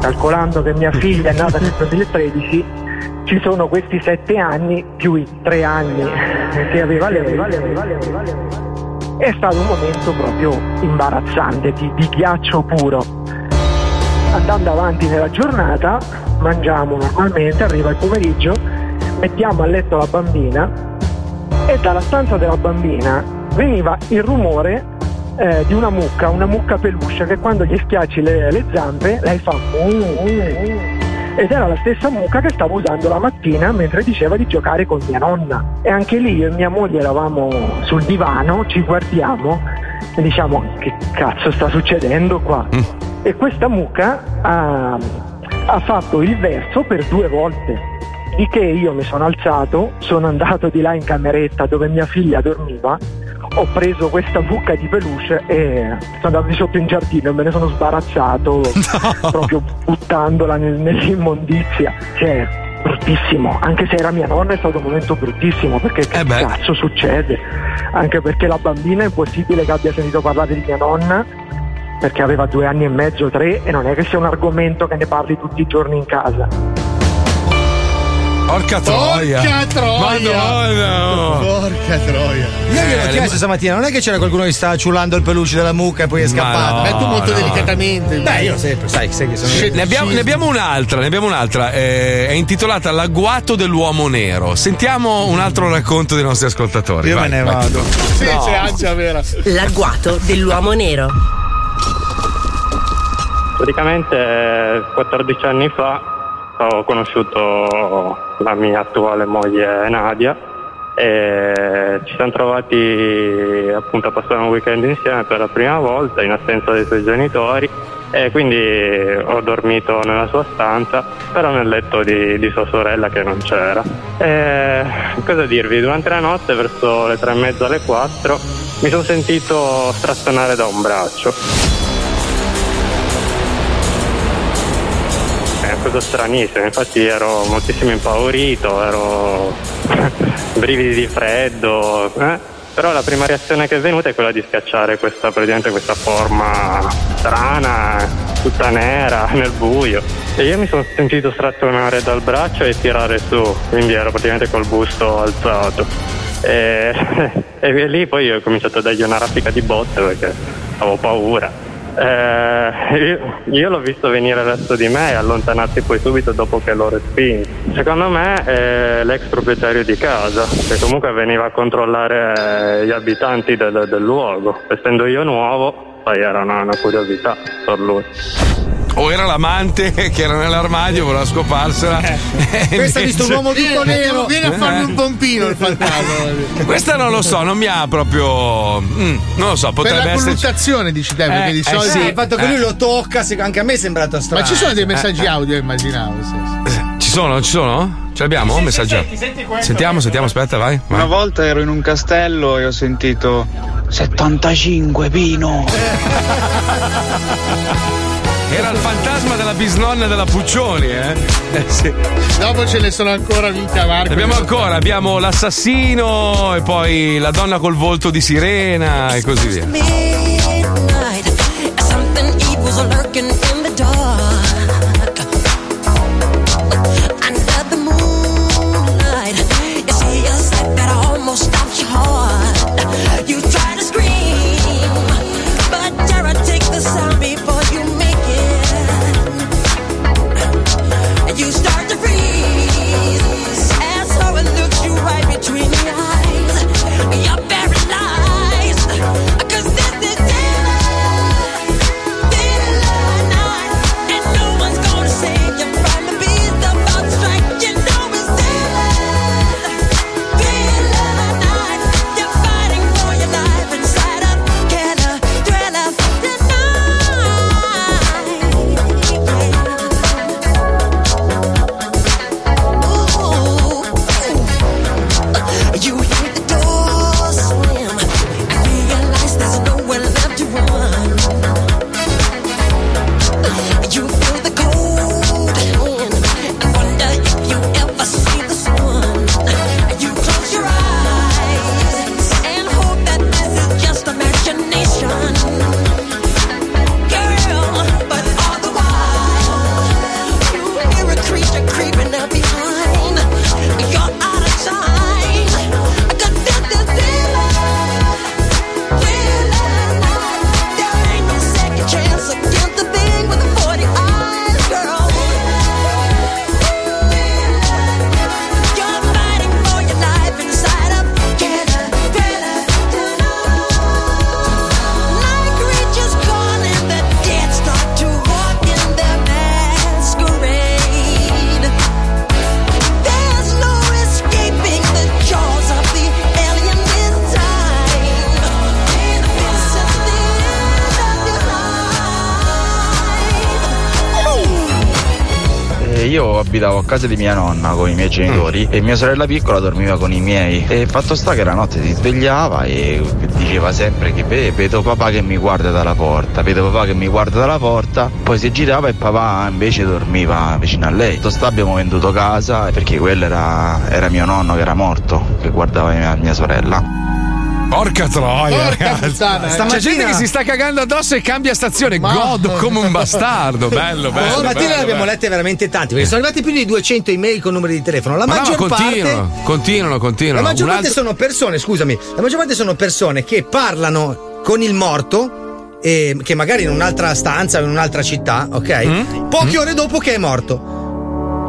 calcolando che mia figlia è nata nel 2013 ci sono questi sette anni più i tre anni che aveva lei. È stato un momento proprio imbarazzante di, di ghiaccio puro. Andando avanti nella giornata mangiamo normalmente arriva il pomeriggio mettiamo a letto la bambina e dalla stanza della bambina veniva il rumore eh, di una mucca, una mucca peluche che quando gli schiacci le, le zampe lei fa ed era la stessa mucca che stavo usando la mattina mentre diceva di giocare con mia nonna. E anche lì io e mia moglie eravamo sul divano, ci guardiamo e diciamo che cazzo sta succedendo qua? E questa mucca ha, ha fatto il verso per due volte. Di che io mi sono alzato, sono andato di là in cameretta dove mia figlia dormiva, ho preso questa mucca di peluche e sono andato di sotto in giardino e me ne sono sbarazzato proprio buttandola nel- nell'immondizia. Cioè, bruttissimo, anche se era mia nonna è stato un momento bruttissimo perché che cazzo succede? Anche perché la bambina è impossibile che abbia sentito parlare di mia nonna perché aveva due anni e mezzo, tre e non è che sia un argomento che ne parli tutti i giorni in casa. Porca troia. Porca troia. Madonna. Porca troia. Io gliel'ho Eh, chiesto le- stamattina, non è che c'era qualcuno che stava ciulando il peluche della mucca e poi è scappato. no, Beh, tu molto no. delicatamente. Beh, io sempre, sai, sai che sono. Ne abbiamo, ne abbiamo un'altra, ne abbiamo un'altra. eh, è intitolata L'agguato dell'uomo nero. Sentiamo un altro racconto dei nostri ascoltatori. Io Vai, me ne vai. vado. Sì, No. c'è ansia vera. L'agguato dell'uomo nero. Praticamente eh, 14 anni fa ho conosciuto la mia attuale moglie Nadia e ci siamo trovati appunto a passare un weekend insieme per la prima volta in assenza dei suoi genitori e quindi ho dormito nella sua stanza però nel letto di, di sua sorella che non c'era. E, cosa dirvi? Durante la notte verso le tre e mezza alle 4 mi sono sentito strazionare da un braccio. Cosa stranissima, infatti ero moltissimo impaurito, ero brividi di freddo, eh? però la prima reazione che è venuta è quella di schiacciare questa, questa forma strana, tutta nera, nel buio. E io mi sono sentito strattonare dal braccio e tirare su, quindi ero praticamente col busto alzato. E, e lì poi ho cominciato a dargli una raffica di botte perché avevo paura. Eh, io, io l'ho visto venire verso di me e allontanarsi poi subito dopo che l'ho respinto. Secondo me è l'ex proprietario di casa, che comunque veniva a controllare eh, gli abitanti del, del luogo. Essendo io nuovo, poi era una, una curiosità per lui. O era l'amante che era nell'armadio, voleva scoparsela. E Questo ha visto un uomo tutto nero. Viene a farmi un pompino il fantasma. Questa non lo so, non mi ha proprio. mm, non lo so, Per potrebbe la essere. colluttazione dici te, perché Eh, di eh, solito. sì. il fatto che lui lo tocca, anche a me è sembrato strano. Ma ci sono dei messaggi Eh. audio, immaginavo. sì, sì. Ci sono? Ci sono? Ce l'abbiamo? Un messaggio. Sentiamo, sentiamo, aspetta, vai. vai. Una volta ero in un castello e ho sentito 75 Pino. Era il fantasma della bisnonna della Puccioni, eh? Eh sì. Dopo ce ne sono ancora minchia Marco. Abbiamo ancora, abbiamo l'assassino e poi la donna col volto di sirena e così via. midnight. E io abitavo a casa di mia nonna con i miei genitori e mia sorella piccola dormiva con i miei. E fatto sta che la notte si svegliava e diceva sempre che "Beh, vedo papà che mi guarda dalla porta, vedo papà che mi guarda dalla porta, poi si girava e papà invece dormiva vicino a lei. Fatto sta abbiamo venduto casa perché quello era, era mio nonno che era morto, che guardava mia, mia sorella. Porca troia, Porca puttana, eh. C'è gente che si sta cagando addosso e cambia stazione. Godo come un bastardo. Bello, bello. Stamattina bello, ne abbiamo bello. lette veramente tanti, perché sono arrivati più di 200 email con numeri di telefono. La Ma no, ma maggior parte. continuano, continuano, continuano. La maggior Un parte altro- sono persone, scusami, la maggior parte sono persone che parlano con il morto, eh, che magari in un'altra stanza o in un'altra città, ok? Mm? Poche ore dopo che è morto.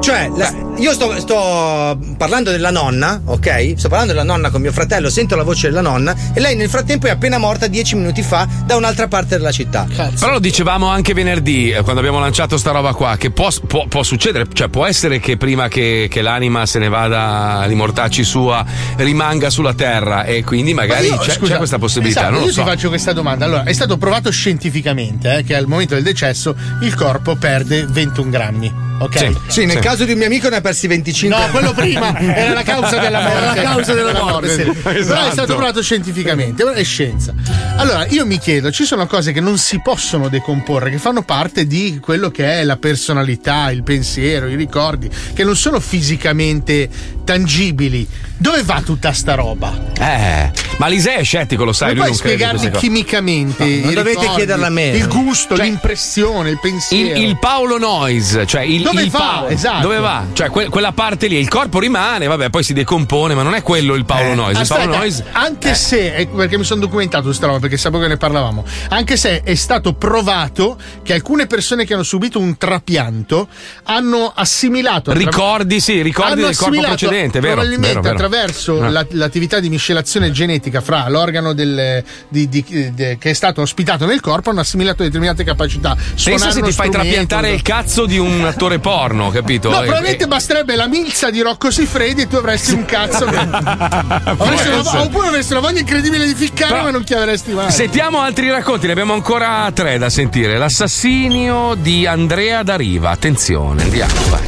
Cioè, la- io sto, sto parlando della nonna, ok? Sto parlando della nonna con mio fratello, sento la voce della nonna e lei nel frattempo è appena morta dieci minuti fa da un'altra parte della città. Però lo dicevamo anche venerdì, eh, quando abbiamo lanciato sta roba qua, che può, può- può succedere, cioè può essere che prima che, che l'anima se ne vada ai mortacci sua rimanga sulla terra e quindi magari Ma io, c'è, scusa, c'è questa possibilità. esatto, non lo io so. ti faccio questa domanda. Allora, è stato provato scientificamente eh, che al momento del decesso il corpo perde 21 grammi. Ok? Sì, sì, nel caso di un mio amico ne ha persi 25. No, quello prima era la causa della morte. Era la causa della morte, sì. Però è Esatto. stato provato scientificamente, è scienza. Allora, io mi chiedo, ci sono cose che non si possono decomporre, che fanno parte di quello che è la personalità, il pensiero, i ricordi, che non sono fisicamente tangibili. Dove va tutta sta roba? Eh, ma Lisei è scettico, lo sai. Puoi non in spiegarmi chimicamente? No, non dovete ricordi, chiederla a me. Il gusto, Cioè, l'impressione, il pensiero. Il, il Paolo Noise, cioè il, Dove il va? Paolo- Esatto. Dove va? Cioè que- quella parte lì, il corpo rimane, vabbè, poi si decompone, ma non è quello il Paolo Noise. Il Paolo Eh, Aspetta, Noise. anche eh. se, eh, perché mi sono documentato su sta roba, perché sapevo che ne parlavamo, anche se è stato provato che alcune persone che hanno subito un trapianto hanno assimilato Ricordi, sì, ricordi del corpo precedente, vero? Probabilmente vero, vero. attraverso Eh. la- l'attività di miscelazione genetica fra l'organo del- di- di- de- che è stato ospitato nel corpo, hanno assimilato determinate capacità. Pensa se ti fai trapiantare il cazzo di un attore porno, capito? No, E- probabilmente basterebbe la milza di Rocco Siffredi e tu avresti un cazzo. che- Avresti una- oppure avresti una voglia incredibile di ficcare, Però- ma non chiameresti mai. Sentiamo altri racconti, ne abbiamo ancora tre da sentire. L'assassinio di Andrea D'Ariva. Attenzione, andiamo, vai.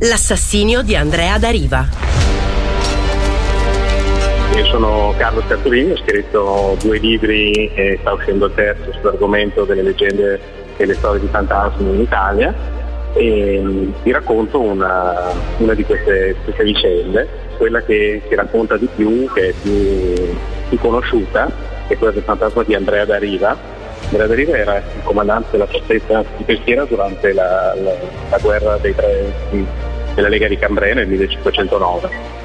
L'assassinio di Andrea D'Ariva. Io sono Carlo Scartolini, ho scritto due libri e sta uscendo il terzo sull'argomento delle leggende e le storie di fantasmi in Italia e vi racconto una, una di queste, queste vicende, quella che si racconta di più, che è più, più conosciuta, è quella del fantasma di Andrea D'Ariva. Andrea D'Ariva era il comandante della fortezza di Peschiera durante la, la- la guerra tre, della Lega di Cambrai nel 1509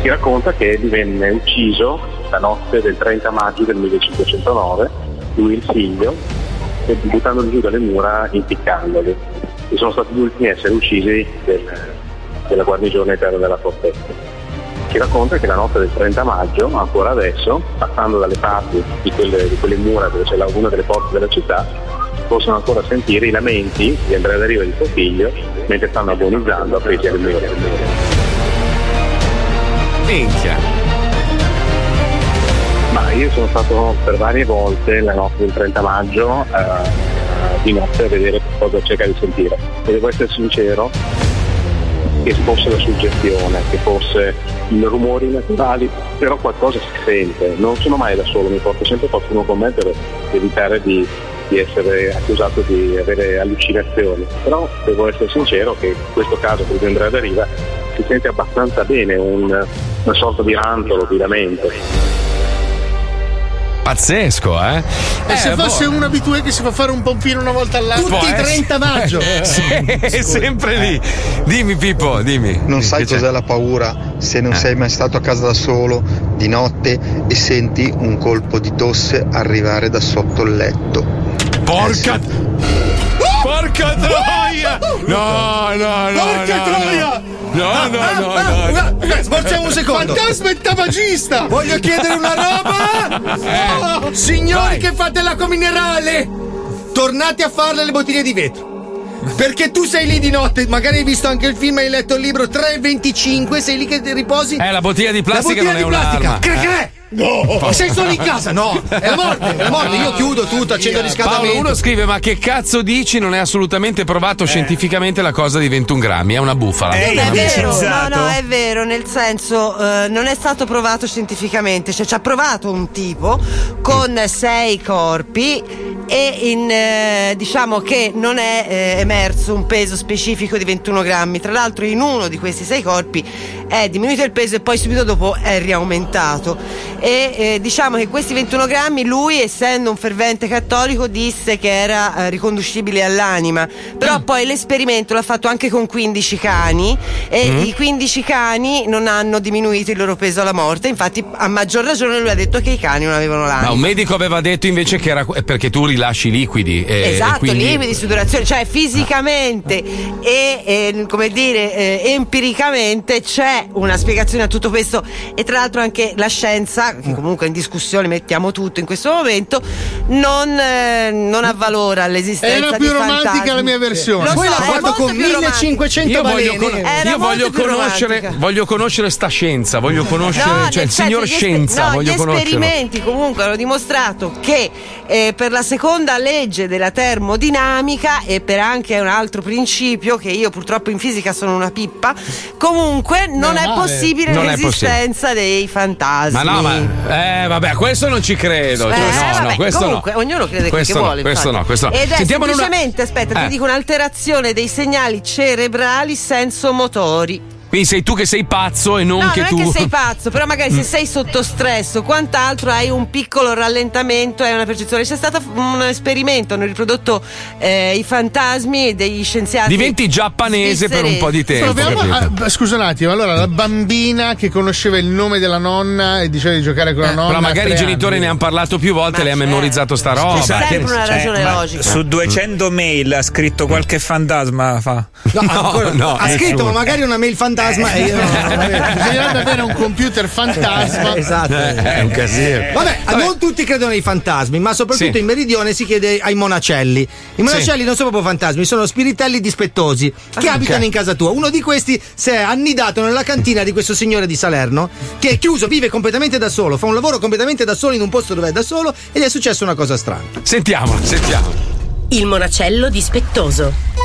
si racconta che divenne ucciso la notte del 30 maggio del 1509, lui il figlio, buttandolo giù dalle mura impiccandoli. E sono stati gli ultimi a essere uccisi del- della guarnigione eterna della fortezza. Si racconta che la notte del 30 maggio, ancora adesso, passando dalle parti di quelle, di quelle mura dove c'è una delle porte della città, possono ancora sentire i lamenti di Andrea D'Ariva e di suo figlio mentre stanno agonizzando apriti alle mura. Minchia. Ma io sono stato per varie volte la notte del 30 maggio eh, di notte a vedere cosa cerca di sentire. E devo essere sincero che fosse la suggestione, che fosse i rumori naturali, però qualcosa si sente. Non sono mai da solo, mi porto sempre qualcuno con me per evitare di, di essere accusato di avere allucinazioni. Però devo essere sincero che in questo caso, per Andrea Deriva, si sente abbastanza bene un- una sorta di rantolo, di lamento. Pazzesco, eh? E se Eh, fosse boh. un abitué che si fa fare un pompino una volta all'anno? Può essere. sì, è sempre lì. Dimmi Pippo, dimmi. Non sai Che c'è? cos'è la paura se non Eh. sei mai stato a casa da solo di notte e senti un colpo di tosse arrivare da sotto il letto. Porca. Porca troia! No, no, no. Porca no, troia! No, no, no, no. ah, guarda, guarda, Sborziamo un secondo. Fantasma e tabagista! Voglio chiedere una roba! Eh. Signori Vai. che fate l'acqua minerale! Tornate a farle le bottiglie di vetro. Perché tu sei lì di notte, magari hai visto anche il film, hai letto il libro 3.25, sei lì che ti riposi. Eh, la bottiglia di plastica la non è bottiglia di un'arma. plastica. Cre- cre- No! Sei solo in casa? No! È la morte, è la morte. Io chiudo tutto, accendo il riscaldamento. Paolo, uno scrive: Ma che cazzo dici? Non è assolutamente provato scientificamente la cosa di 21 grammi. È una bufala. Non È vero, no, no, è vero, nel senso eh, non è stato provato scientificamente, cioè ci ha provato un tipo con sei corpi e in, eh, diciamo che non è eh, emerso un peso specifico di 21 grammi. Tra l'altro in uno di questi sei corpi è diminuito il peso e poi subito dopo è riaumentato. E eh, diciamo che questi 21 grammi lui, essendo un fervente cattolico, disse che era eh, riconducibile all'anima. Però poi l'esperimento l'ha fatto anche con 15 cani e Mm. i 15 cani non hanno diminuito il loro peso alla morte. Infatti, a maggior ragione lui ha detto che i cani non avevano l'anima. Ma un medico aveva detto invece che era è perché tu rilasci liquidi. e- e Esatto, quindi- lieviti, sudorazione, cioè fisicamente e, e, come dire eh, empiricamente c'è una spiegazione a tutto questo e tra l'altro anche la scienza, che comunque in discussione mettiamo tutto in questo momento, non, eh, non avvalora l'esistenza Era di più romantica fantasmi. la mia versione. Lo Poi so, l'ha fatto con più romantica. 1500 Io voglio, con- io voglio conoscere, romantica. voglio conoscere sta scienza, voglio conoscere, No, cioè il senso, signor scienza, no, voglio gli conoscerlo. esperimenti comunque hanno dimostrato che eh, per la seconda legge della termodinamica e per anche un altro principio che io purtroppo in fisica sono una pippa, comunque non Meno è possibile Non è l'esistenza dei fantasmi. Ma no, ma eh, vabbè, a questo non ci credo. Eh, Cioè, no, vabbè, no, questo comunque, no. ognuno crede quel questo che no, vuole. Questo infatti. no, questo no. Ed è Sentiamone una- semplicemente, aspetta, Eh. ti dico un'alterazione dei segnali cerebrali sensomotori. Quindi sei tu che sei pazzo e non no, che non tu. è che sei pazzo, però magari se sei sotto stress o quant'altro hai un piccolo rallentamento, hai una percezione. C'è stato un esperimento, hanno riprodotto eh, i fantasmi degli scienziati. Diventi giapponese per un po' di tempo. Proviamo a- beh, scusa un attimo, allora la bambina che conosceva il nome della nonna e diceva di giocare con la nonna. Eh, Però a magari i genitori anni. ne hanno parlato più volte e lei ha memorizzato sta roba. Scusate, Che- cioè, ma Su 200 mail ha scritto qualche fantasma fa. No, ancora- ha scritto ma magari una mail fantasma e io Bisognerebbe avere un computer fantasma. esatto. Eh, è un casino. Vabbè, non tutti credono ai fantasmi, ma soprattutto Sì. in meridione si chiede ai monacelli. I monacelli non sono proprio fantasmi, sono spiritelli dispettosi che Ah, abitano ok. in casa tua. Uno di questi si è annidato nella cantina di questo signore di Salerno, che è chiuso, vive completamente da solo, fa un lavoro completamente da solo in un posto dove è da solo e gli è successa una cosa strana. Sentiamola, sentiamo. Il monacello dispettoso.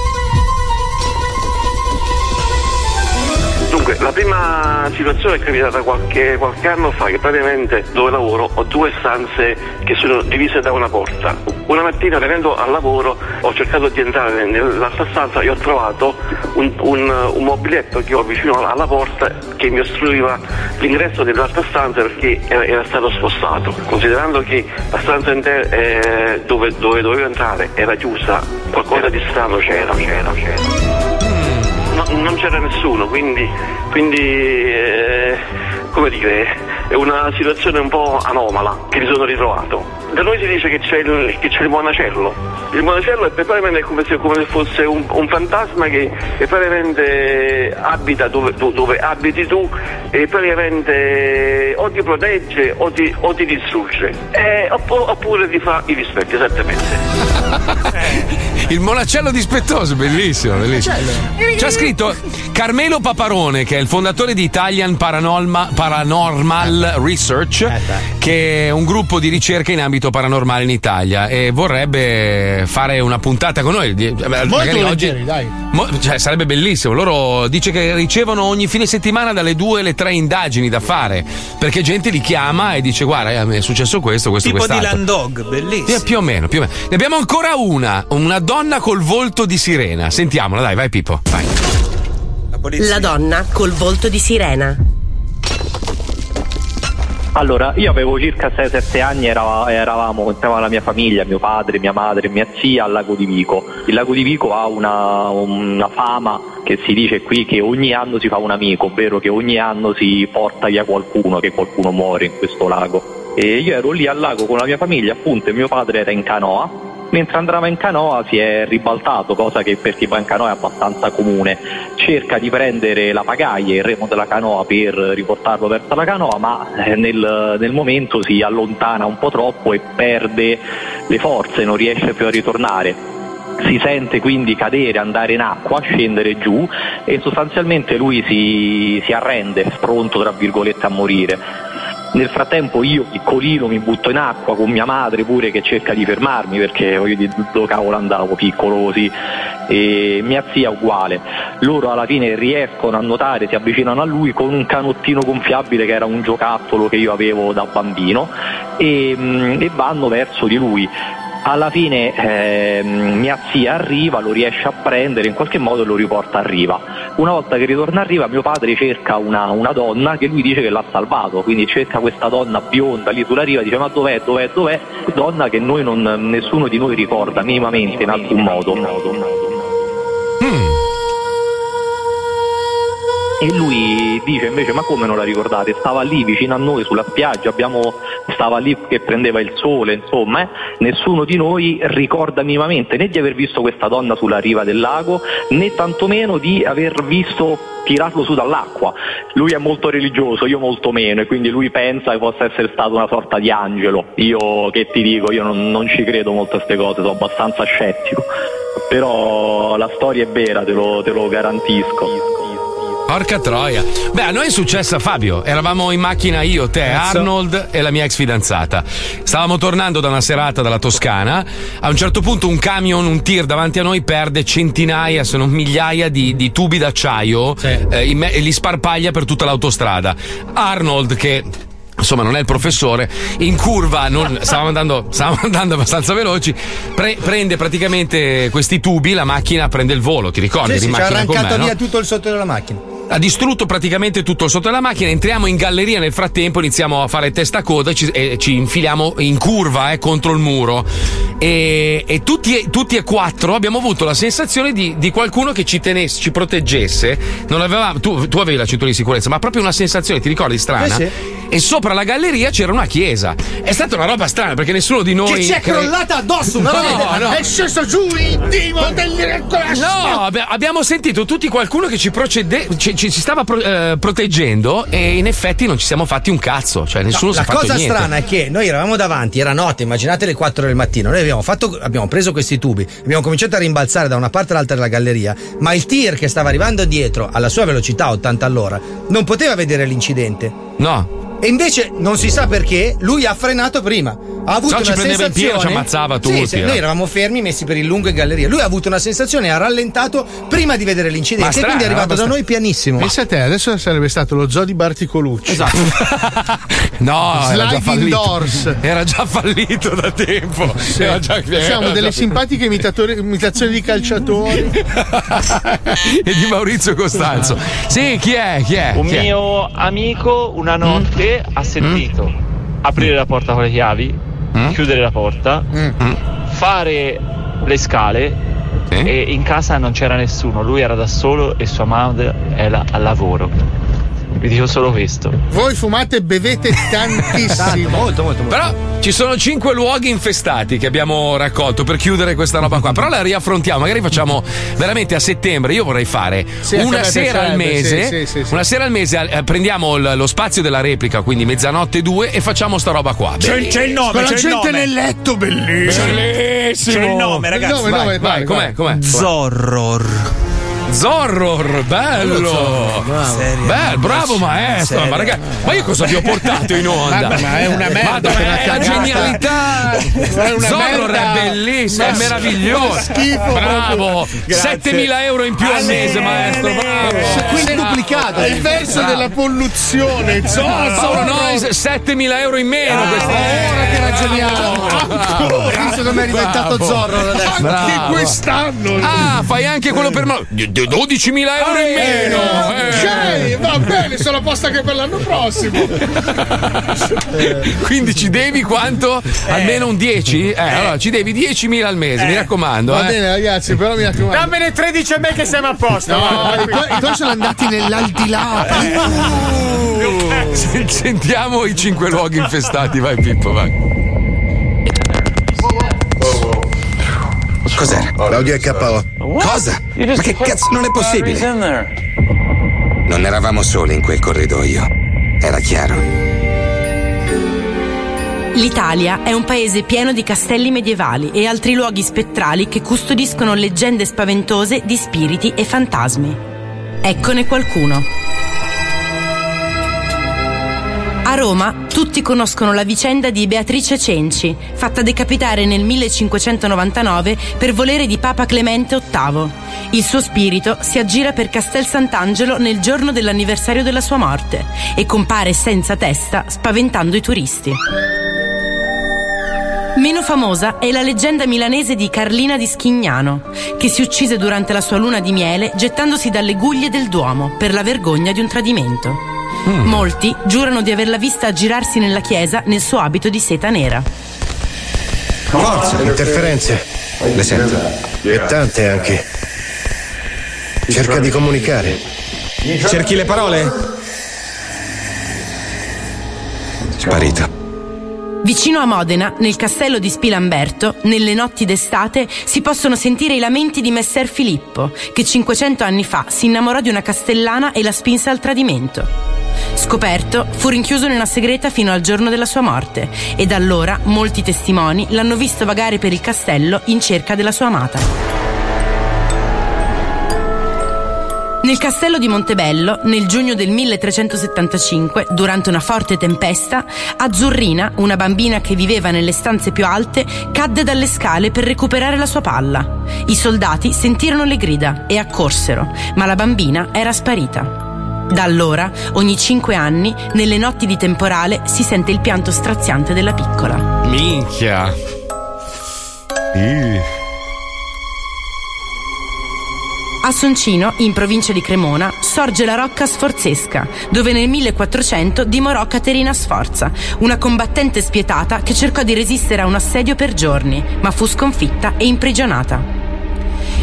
Dunque, la prima situazione è capitata qualche, qualche anno fa, che praticamente dove lavoro ho due stanze che sono divise da una porta. Una mattina venendo al lavoro ho cercato di entrare nell'altra stanza e ho trovato un, un- un mobiletto che ho vicino alla porta che mi ostruiva l'ingresso dell'altra stanza perché era, era stato spostato. Considerando che la stanza intera eh, dove, dove dovevo entrare era chiusa, qualcosa di strano c'era, c'era, c'era. No, non c'era nessuno, quindi, quindi eh, come dire, è una situazione un po' anomala che mi sono ritrovato. Da noi si dice che c'è il, che c'è il monacello. Il monacello è praticamente come se, come se fosse un, un fantasma che, praticamente abita dove, do- dove abiti tu e praticamente o ti protegge o ti, o ti distrugge. Eh, oppo- oppure ti fa i rispetti, esattamente. Il monacello dispettoso, bellissimo, bellissimo. C'ha scritto Carmelo Paparone, che è il fondatore di Italian Paranorma- Paranormal Research, che è un gruppo di ricerca in ambito paranormale in Italia e vorrebbe fare una puntata con noi. Di- eh, Molto oggi- dai. Mo- cioè, sarebbe bellissimo. Loro dice che ricevono ogni fine settimana dalle due alle tre indagini da fare. Perché gente li chiama e dice: Guarda, eh, è successo questo, questo, Tipo di quest'altro. Land Dog, bellissimo. Sì, più o meno, più o meno. Ne abbiamo ancora una, una donna col volto di sirena. Sentiamola, dai, vai Pippo, vai. La donna col volto di sirena. Allora, io avevo circa 6-7 anni, erava- eravamo insieme alla mia famiglia, mio padre, mia madre, mia zia al lago di Vico. Il lago di Vico ha una, una fama che si dice qui che ogni anno si fa un amico, ovvero che ogni anno si porta via qualcuno, che qualcuno muore in questo lago. E io ero lì al lago con la mia famiglia, appunto, e mio padre era in canoa. Mentre andava in canoa si è ribaltato, cosa che per chi va in canoa è abbastanza comune. Cerca di prendere la pagaia, il remo della canoa per riportarlo verso la canoa, ma eh, nel, nel momento si allontana un po' troppo e perde le forze, non riesce più a ritornare si sente quindi cadere, andare in acqua, scendere giù e sostanzialmente lui si, si arrende, pronto tra virgolette a morire. Nel frattempo io piccolino mi butto in acqua con mia madre pure che cerca di fermarmi perché voglio dire dove cavolo andavo piccolo così e mia zia uguale. Loro alla fine riescono a nuotare, si avvicinano a lui con un canottino gonfiabile che era un giocattolo che io avevo da bambino e, mm, e vanno verso di lui Alla fine ehm, mia zia arriva, lo riesce a prendere, in qualche modo lo riporta a riva. Una volta che ritorna a riva mio padre cerca una, una donna che lui dice che l'ha salvato, quindi cerca questa donna bionda lì sulla riva, dice ma dov'è, dov'è, dov'è? Donna che non, nessuno di noi ricorda minimamente in alcun modo. E lui dice invece ma come non la ricordate? Stava lì vicino a noi sulla spiaggia, abbiamo- stava lì che prendeva il sole, insomma, eh. nessuno di noi ricorda minimamente né di aver visto questa donna sulla riva del lago né tantomeno di aver visto tirarlo su dall'acqua. Lui è molto religioso, io molto meno e quindi lui pensa che possa essere stato una sorta di angelo. Io che ti dico, io non, non ci credo molto a queste cose, sono abbastanza scettico. Però la storia è vera, te lo, te lo garantisco. Porca troia. Beh, a noi è successo a Fabio. Eravamo in macchina io, te, Cazzo. Arnold e la mia ex fidanzata. Stavamo tornando da una serata dalla Toscana. A un certo punto un camion, un tir davanti a noi perde centinaia, se non migliaia di, di tubi d'acciaio eh, in me- e li sparpaglia per tutta l'autostrada. Arnold, che insomma non è il professore, in curva, non- stavamo, andando, stavamo andando abbastanza veloci, pre- prende praticamente questi tubi, la macchina prende il volo, ti ricordi? Sì, sì, ci ha arrancato me, via no? tutto il sotto della macchina. ha distrutto praticamente tutto il sotto della macchina. Entriamo in galleria. Nel frattempo iniziamo a fare testa a coda e ci, e ci infiliamo in curva eh, contro il muro. E, e tutti, e- tutti e quattro abbiamo avuto la sensazione di, di qualcuno che ci tenesse, ci proteggesse. Non avevamo, tu, tu avevi la cintura di sicurezza, ma proprio una sensazione, ti ricordi, strana? Sì, E sopra la galleria c'era una chiesa. È stata una roba strana perché nessuno di noi. Che ci è cre- crollata addosso una No, roba no. È sceso giù il dimo del No, abbi- abbiamo sentito tutti qualcuno che ci, procede- ci, ci- ci stava pro- eh, proteggendo e in effetti non ci siamo fatti un cazzo, cioè nessuno No, si è la cosa niente. strana è che noi eravamo davanti, era notte, immaginate le 4 del mattino. Noi abbiamo, fatto, abbiamo preso questi tubi, abbiamo cominciato a rimbalzare da una parte all'altra della galleria, ma il tir che stava arrivando dietro alla sua velocità 80 all'ora non poteva vedere l'incidente. No. E invece non si sa perché lui ha frenato prima. Ha avuto No, ci una prendeva in sensazione. pieno, ci ammazzava Sì, tutti, sì, era. noi eravamo fermi, messi per il lungo in galleria. Lui ha avuto una sensazione, ha rallentato prima di vedere l'incidente. strano, e quindi è arrivato da strana. noi pianissimo. Pensa a te, adesso sarebbe stato lo zoo di Barticolucci. Esatto. No, era già Sliding fallito. doors. Era già fallito da tempo. Era già- Siamo era delle già- simpatiche imitazioni di calciatori. e di Maurizio Costanzo. Sì, chi è? Chi è? Un Chi è? mio amico una notte ha sentito aprire la porta con le chiavi, chiudere la porta, fare le scale e in casa non c'era nessuno, lui era da solo e sua madre era al lavoro. Vi dico solo questo. Voi fumate e bevete tantissimo. molto, molto, Però ci sono cinque luoghi infestati che abbiamo raccolto per chiudere questa roba qua. Però la riaffrontiamo, magari facciamo veramente a settembre. Io vorrei fare Sì, una sera al mese. sì, sì, sì, sì. Una sera al mese eh, prendiamo il- lo spazio della replica, quindi mezzanotte due, e facciamo sta roba qua. C'è, c'è il nome, Con la c'è il gente nome. nel letto, bellissimo. Bellissimo. C'è il nome, ragazzi. Il nome, vai, nome, vai, vai, com'è, vai. com'è? Zorror. Zorror, bello! Bello, bravo maestro! Serio. Ma, ragazzi, ma io cosa vi ho portato in onda? Ma- ma è una merda, Ma è una è genialità! È una Zorror merda. è bellissimo, è Ma- meraviglioso! ma schifo bravo! proprio. Grazie. 7.000 euro in più al mese, maestro! Bravo! Quintuplicato. È il verso Bravo. della polluzione. Zorro. no, 7.000 euro in meno! Ah, questa- ora che ragioniamo. Ancora! Visto come è diventato Bravo. Zorro adesso. Anche Bravo. quest'anno. Ah, fai anche quello per me. 12.000 euro in meno! Ok, va bene, sono a posto anche per l'anno prossimo. Quindi ci devi quanto? Almeno un 10? Eh, allora ci devi 10.000 al mese, mi raccomando. Va eh. bene, ragazzi, però mi raccomando. Dammene 13 a me che siamo a posto. No, i tuoi, i tuoi sono andati nell'aldilà. Uh, sen- Sentiamo i cinque luoghi infestati, vai Pippo, vai. Cos'era? L'audio è KO. Cosa? Ma che cazzo non è possibile? Non eravamo soli in quel corridoio. Era chiaro. L'Italia è un paese pieno di castelli medievali e altri luoghi spettrali che custodiscono leggende spaventose di spiriti e fantasmi. Eccone qualcuno. A Roma tutti conoscono la vicenda di Beatrice Cenci, fatta decapitare nel 1599 per volere di Papa Clemente VIII. Il suo spirito si aggira per Castel Sant'Angelo nel giorno dell'anniversario della sua morte e compare senza testa spaventando i turisti. Meno famosa è la leggenda milanese di Carlina di Schignano, che si uccise durante la sua luna di miele gettandosi dalle guglie del Duomo per la vergogna di un tradimento. Molti giurano di averla vista aggirarsi nella chiesa nel suo abito di seta nera. Forza, interferenze. Le sento. E tante anche. Cerca di comunicare. Cerchi le parole? Sparito. Vicino a Modena, nel castello di Spilamberto, nelle notti d'estate si possono sentire i lamenti di Messer Filippo, che 500 anni fa si innamorò di una castellana e la spinse al tradimento. Scoperto, fu rinchiuso in una segreta fino al giorno della sua morte e da allora molti testimoni l'hanno visto vagare per il castello in cerca della sua amata. Nel castello di Montebello, nel giugno del 1375, durante una forte tempesta, Azzurrina, una bambina che viveva nelle stanze più alte, cadde dalle scale per recuperare la sua palla. I soldati sentirono le grida e accorsero, ma la bambina era sparita. Da allora, ogni cinque anni, nelle notti di temporale, si sente il pianto straziante della piccola. Minchia. A Soncino, in provincia di Cremona, sorge la Rocca Sforzesca, dove nel 1400 dimorò Caterina Sforza, una combattente spietata che cercò di resistere a un assedio per giorni, ma fu sconfitta e imprigionata.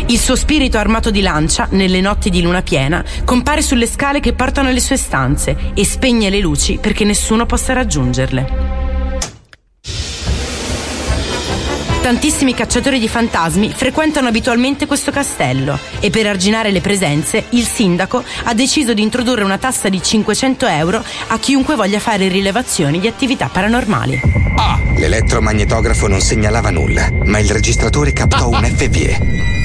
Il suo spirito armato di lancia, nelle notti di luna piena, compare sulle scale che portano alle sue stanze e spegne le luci perché nessuno possa raggiungerle. Tantissimi cacciatori di fantasmi frequentano abitualmente questo castello e per arginare le presenze il sindaco ha deciso di introdurre una tassa di 500 euro a chiunque voglia fare rilevazioni di attività paranormali. L'elettromagnetografo non segnalava nulla, ma il registratore captò un FVE.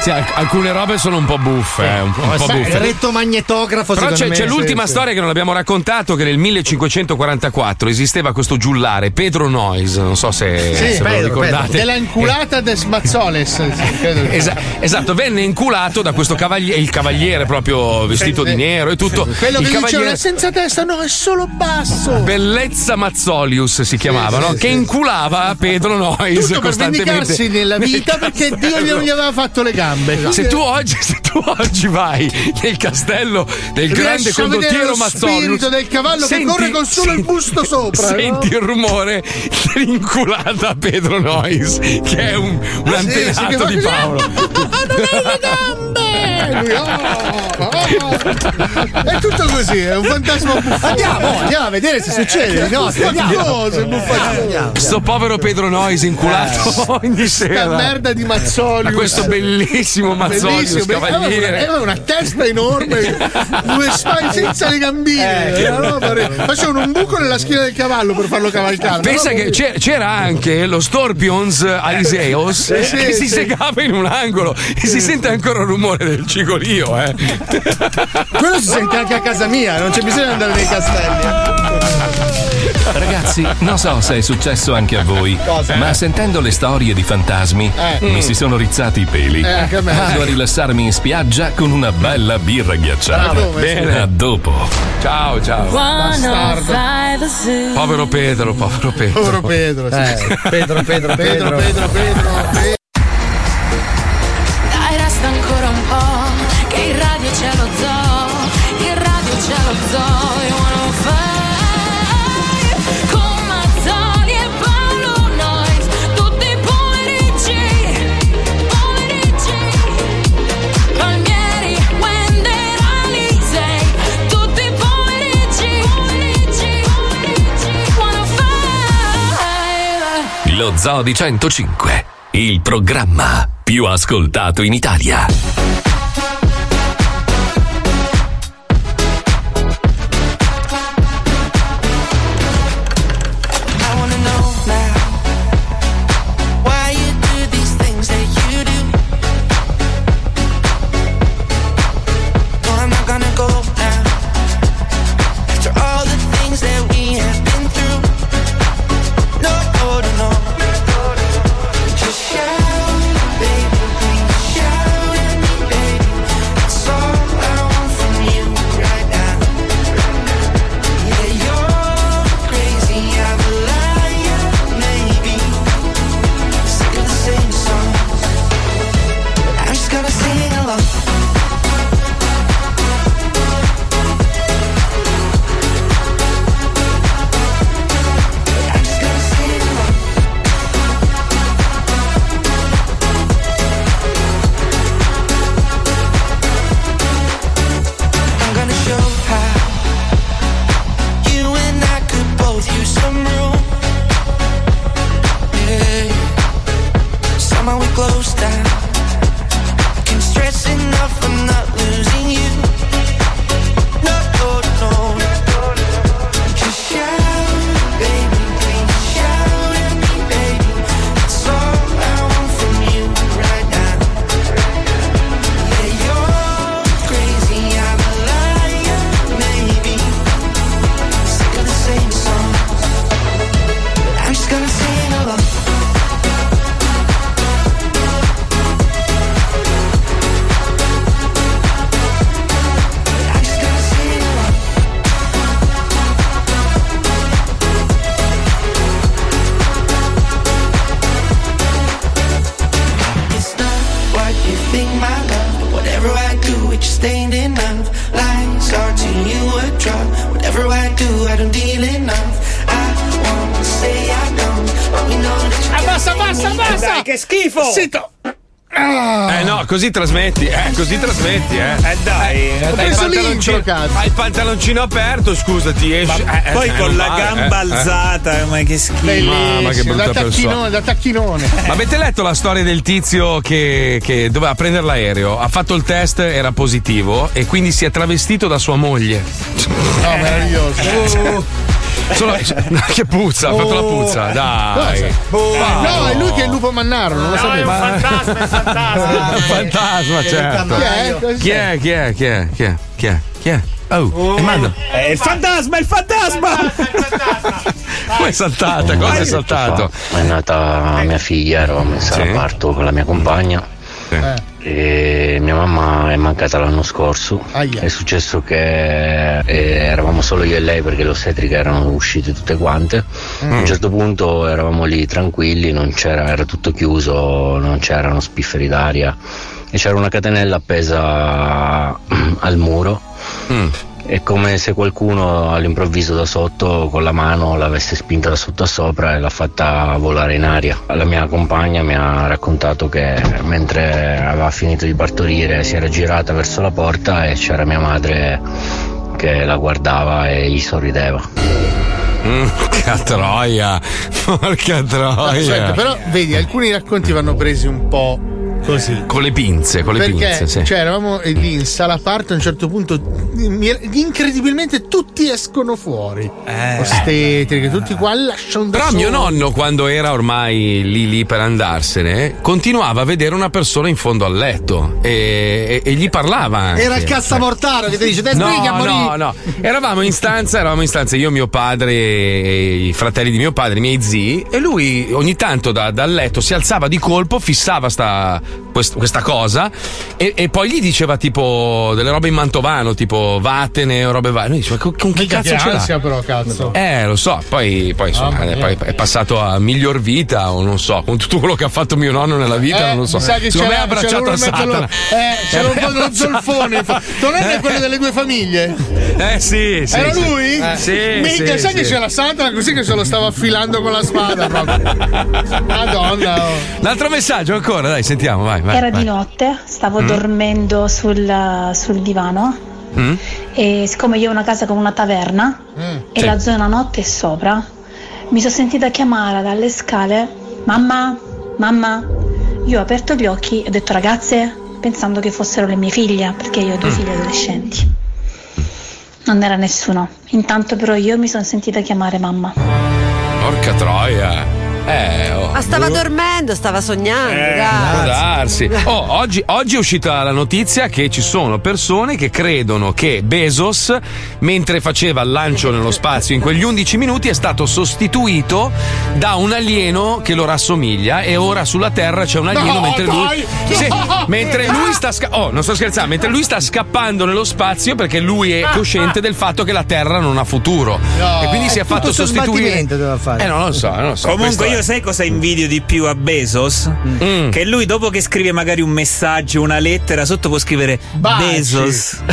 Sì, alc- alcune robe sono un po' buffe, eh, un po', un po' Sai, buffe. il rettomagnetografo Però c'è, me, c'è l'ultima sì. storia che non abbiamo raccontato, che nel 1544 esisteva questo giullare, Pedro Noyes, non so se, Sì, se ve lo ricordate. Della inculata des Mazzoles. sì, credo. Esa- esatto, venne inculato da questo cavaliere, il cavaliere proprio vestito di nero e tutto. Quello il che diceva cavaliere è senza testa, no, è solo basso. Bellezza Mazzolius si chiamava, no? che inculava Pedro Noyes Tutto per costantemente. vendicarsi nella vita perché Dio non gli aveva fatto le gambe. Se tu, oggi, se tu oggi vai nel castello del grande a condottiero lo Mazzolius spirito del cavallo che corre con solo il busto sopra, Senti no? il rumore dell'inculata Pedro Noyes, che è un, un Ah, sì, sì, antenato che fa di così. Paolo. Eh, lui, oh, oh. È tutto così, è un fantasma buffone. Andiamo, andiamo a vedere se succede. No, Andiamo, se buffaggio. Sto povero Pedro Noyes inculato ogni sera. Sta merda di Mazzolius. Ma questo bellissimo Bellissimo, cavaliere. Aveva una testa enorme, due spalle senza le gambine. Eh. Roba Facevano un buco nella schiena del cavallo per farlo cavalcare. Pensa che c'era anche lo Storpions Aliseos Eh, sì, che si sì. segava in un angolo e si sente ancora il rumore del cigolio, eh. Quello si sente anche a casa mia, non c'è bisogno di andare nei castelli. Ragazzi, non so se è successo anche a voi, Cosa? ma sentendo le storie di fantasmi Eh. mi Mm. si sono rizzati i peli. Eh, anche a me. Vado a rilassarmi in spiaggia con una bella birra ghiacciata. Bravo, Bene. A dopo. Ciao, ciao. Bastardo. Povero Pedro, povero Pedro. Povero Pedro. sì, Eh, sì. Pedro, Pedro, Pedro, Pedro. Pedro, Pedro. Resta ancora un po', che in radio c'è lo zoo, in radio c'è lo zoo, e. Wanna fight. Lo Zoo di 105, il programma più ascoltato in Italia. Così trasmetti, eh, così trasmetti, eh. Eh dai, Eh, hai, il preso pantaloncino, hai il pantaloncino aperto, scusati, esci. Ma eh, poi eh, con la vale, gamba eh, eh. alzata, ma che schifo. Mamma, che brutta da persona. tacchinone, da tacchinone. Ma avete letto la storia del tizio che, che doveva prendere l'aereo? Ha fatto il test, era positivo e quindi si è travestito da sua moglie. No, meraviglioso. Solo- che puzza, ha fatto la puzza, dai. Cosa? No, è lui che è il lupo mannaro, non lo sapevo. fantasma, è fantasma. Un fantasma, certo. Chi è? Chi è? Chi è? Chi è? Chi è? Chi è? Chi è? Oh, e manda. È il fantasma, è il fantasma! Come è saltata? Cosa è saltato? È nata mia figlia, ero messa Sì. a parto con la mia compagna. E mia mamma è mancata l'anno scorso. Aia. È successo che eh, eravamo solo io e lei perché le ostetriche erano uscite tutte quante. A un certo punto eravamo lì tranquilli, non c'era, era tutto chiuso, non c'erano spifferi d'aria e c'era una catenella appesa al muro. È come se qualcuno all'improvviso da sotto con la mano l'avesse spinta da sotto a sopra e l'ha fatta volare in aria. La mia compagna mi ha raccontato che mentre aveva finito di partorire si era girata verso la porta e c'era mia madre che la guardava e gli sorrideva. Mm, Porca troia, porca troia. Aspetta, però vedi, alcuni racconti vanno presi un po' così. Con le pinze, con le Perché pinze, sì. cioè, eravamo lì in sala parte a un certo punto incredibilmente tutti escono fuori. Ostetriche, tutti qua lasciano da Però soli. mio nonno, quando era ormai lì lì per andarsene, continuava a vedere una persona in fondo al letto e, e- e gli parlava anche. Era il cazzamortaro che ti dice: Te No, sbriga, morì. no, no. Eravamo in stanza, eravamo in stanza io, mio padre e i fratelli di mio padre, i miei zii, e lui ogni tanto da- dal letto si alzava di colpo, fissava sta, quest- questa cosa e, e poi gli diceva tipo delle robe in mantovano, tipo vattene o robe varie. Noi diceva, con, con chi Mica cazzo che ce l'ha? ansia, però, cazzo. Eh, lo so, poi, poi, insomma, mia. poi è passato a miglior vita, o non so, con tutto quello che ha fatto mio nonno nella vita, Eh, non lo so. mi sa che Secondo me ha abbracciato a Satana. Eh, c'era un po' dello zolfone. Tuo nonno è quello delle due famiglie? Eh sì, sì. Era lui? Eh, sì, Minchia, sì, sai che sì. c'era Satana così che se lo stava affilando con la spada proprio. Madonna. oh. L'altro messaggio ancora, dai, sentiamo, vai, vai. Era vai. di notte, stavo Mm. dormendo sul, sul divano Mm? e siccome io ho una casa con una taverna e Sì. la zona notte è sopra, mi sono sentita chiamare dalle scale, mamma, mamma. Io ho aperto gli occhi e ho detto ragazze, pensando che fossero le mie figlie, perché io ho due Mm. figlie adolescenti. Non era nessuno. Intanto però io mi sono sentita chiamare mamma. Porca troia. Eh, oh. Ma stava dormendo, stava sognando, Può dai. darsi. Oh, oggi, oggi è uscita la notizia che ci sono persone che credono che Bezos, mentre faceva il lancio nello spazio in quegli 11 minuti, è stato sostituito da un alieno che lo rassomiglia e ora sulla Terra c'è un alieno No, mentre lui. Sì, No! mentre lui sta sca- Oh, non sto scherzando, mentre lui sta scappando nello spazio perché lui è cosciente del fatto che la Terra non ha futuro. No. E quindi si è, fatto sostituire. sbattimento doveva fare. Eh, non lo so, non lo so. Comunque questo io sai cosa invidio di più a Bezos? Mm. Che lui dopo che scrive magari un messaggio, una lettera, sotto può scrivere Baci. Bezos.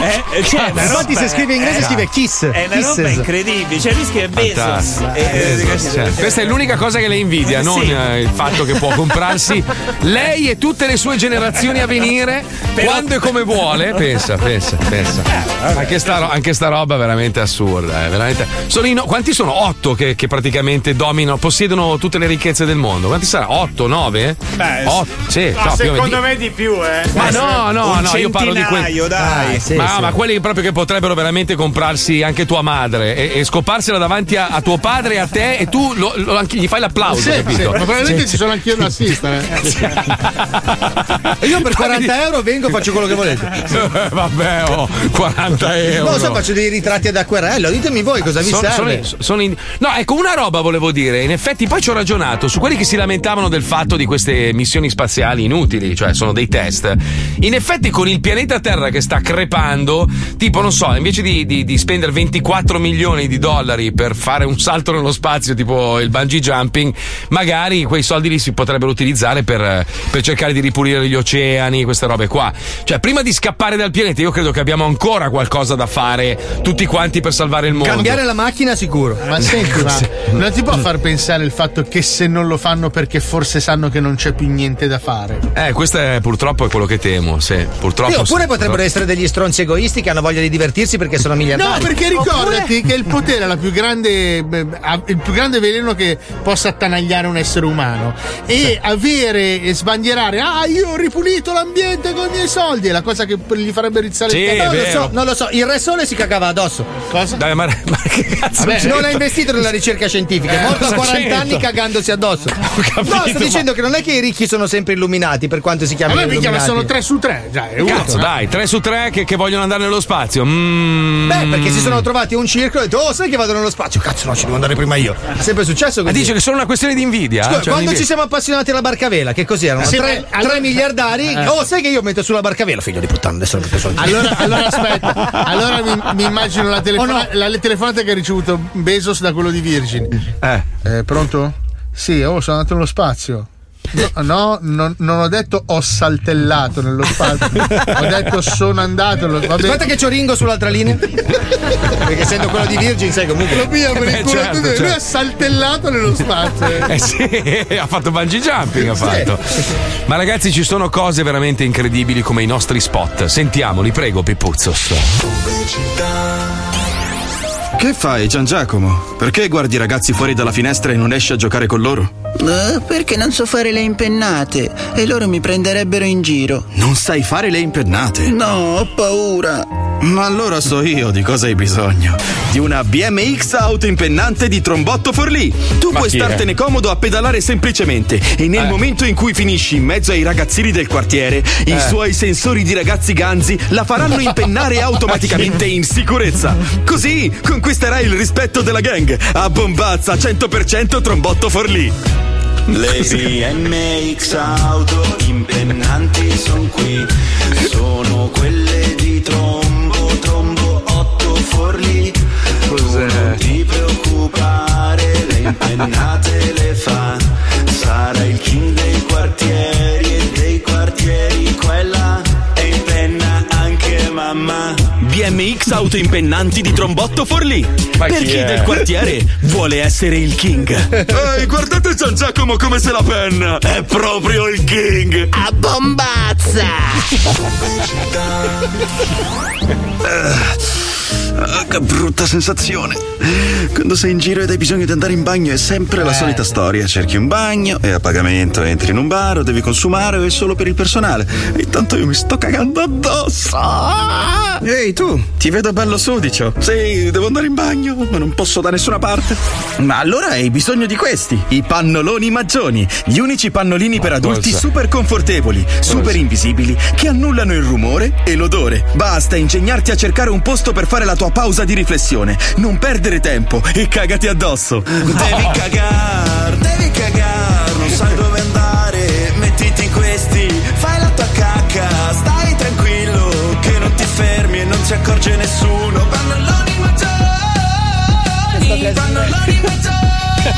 eh, cioè, una Infatti, roba- se scrive in inglese eh, scrive kiss. È una roba Kisses. incredibile. Cioè lui scrive Bezos. Eh, eh, Bezos, cioè, questa è l'unica cosa che le invidia, non Sì. eh, il fatto che può comprarsi lei e tutte le sue generazioni a venire quando e come vuole. Pensa, pensa, pensa. Anche sta, anche sta roba veramente assurda. eh, veramente. Sono in- quanti sono? Otto che, che praticamente dominano, possiedono tutte le ricchezze del mondo. Quanti sarà? Otto, nove? Beh, Otto, sì, Ma no, secondo me di più, eh. Ma no, no, un no, io parlo di quelli. dai. Ah, sì, ma, sì. ma quelli proprio che potrebbero veramente comprarsi anche tua madre e, e scoparsela davanti a, a tuo padre e a te e tu lo- lo- anche gli fai l'applauso, Sì, capito? sì, ma probabilmente Sì, ci sono anch'io da assistere. E io per 40 euro vengo e faccio quello che volete. Eh, Vabbè, oh, 40 euro. Non so, faccio dei ritratti ad acquerello. Ditemi voi cosa vi Sono- serve. sono- sono in- No, ecco, una roba volevo dire. In effetti, poi ci ho ragionato su quelli che si lamentavano del fatto di queste missioni spaziali inutili, cioè sono dei test. In effetti, con il pianeta Terra che sta crepando, tipo, non so, invece di, di- di spendere 24 milioni di dollari per fare un salto nello spazio, tipo il bungee jumping, magari quei soldi li si potrebbero utilizzare per, per cercare di ripulire gli oceani, queste robe qua. Cioè, prima di scappare dal pianeta, io credo che abbiamo ancora qualcosa da fare tutti quanti per salvare il mondo. Cambiare la macchina sicuro. Ma senti, ma non ti può far pensare il fatto che se non lo fanno perché forse sanno che non c'è più niente da fare. Eh, questo è purtroppo è quello che temo, sì. Purtroppo. Sì, oppure sì. potrebbero essere degli stronzi egoisti che hanno voglia di divertirsi perché sono miliardari. No, perché ricordati che il potere è la più grande, ha- il più grande veleno che possa attanagliare un essere umano. E avere e sbandierare, ah, io ho ripulito l'ambiente con i miei soldi, è la cosa che gli farebbe rizzare Sì, il capo. non lo so, non lo so. Il Re Sole si cagava addosso. Cosa? Dai, ma, ma che cazzo Vabbè, non ha investito nella ricerca scientifica, è Eh, morto a cosa 40 c'entra? anni cagandosi addosso. capito, no, sto ma- dicendo che non è che i ricchi sono sempre illuminati, per quanto si chiamano ma illuminati. sono 3 su 3. Già, è uno. Cazzo, dai, 3 su 3 che, che vogliono andare nello spazio. Mm. Beh, perché si sono trovati un circolo e detto, oh, sai che vado nello spazio? Cazzo, no, ci devo andare prima io. È sempre successo Ma così. dice che sono una questione di invidia. Scusa, eh? Cioè, quando un'invidia- ci siamo appassionati alla barcavela, che così erano? Sì, tre, ma allora- miliardari. Eh. Oh, sai che io metto sulla barcavela, figlio di puttana, adesso non soldi. Allora, allora aspetta, allora mi, mi immagino la, telefona- la telefonata che ha ricevuto Bezos da quello di Virgin. Eh. pronto? Sì, oh, sono andato nello spazio. No, no, non, non ho detto ho saltellato nello spazio, ho detto sono andato. Nello, vabbè. Aspetta che c'ho Ringo sull'altra linea. perché essendo quello di Virgin, sai comunque. Lo piglia per Beh, il culo certo, tutti. Lui certo. ha saltellato nello spazio. Eh sì, ha fatto bungee jumping, ha fatto. Ma ragazzi, ci sono cose veramente incredibili come i nostri spot. Sentiamoli, prego, Pipuzzos. Che fai, Gian Giacomo? Perché guardi i ragazzi fuori dalla finestra e non esci a giocare con loro? Eh, perché non so fare le impennate e loro mi prenderebbero in giro. Non sai fare le impennate? No, ho paura. Ma allora so io di cosa hai bisogno. Di una BMX auto impennante di trombotto Forlì. Tu Ma puoi chi è? startene comodo a pedalare semplicemente e nel Eh. momento in cui finisci in mezzo ai ragazzini del quartiere, i Eh. suoi sensori di ragazzi ganzi la faranno impennare automaticamente in sicurezza. Così conquisterai il rispetto della gang. A bombazza 100% trombotto Forlì. Le BMX auto impennanti son qui, sono quelle 100 impennanti di trombotto Forlì. Ma per chi, chi del quartiere vuole essere il king. Ehi, guardate Gian Giacomo come se la penna! È proprio il king! A bombazza! uh. Ah, che brutta sensazione. Quando sei in giro ed hai bisogno di andare in bagno è sempre la Eh. solita storia. Cerchi un bagno e a pagamento entri in un bar o devi consumare o è solo per il personale. E intanto io mi sto cagando addosso. Ah! Ehi tu, ti vedo bello sudicio. Sì, devo andare in bagno, ma non posso da nessuna parte. Ma allora hai bisogno di questi, i pannoloni maggioni, gli unici pannolini per adulti cosa? super confortevoli, super invisibili, che annullano il rumore e l'odore. Basta ingegnarti a cercare un posto per fare la tua pausa di riflessione. Non perdere tempo e cagati addosso. Devi cagar, devi cagar, non sai dove andare, mettiti questi, fai la tua cacca, stai tranquillo, che non ti fermi e non si accorge nessuno. Pannoloni maggiori, pannoloni maggiori,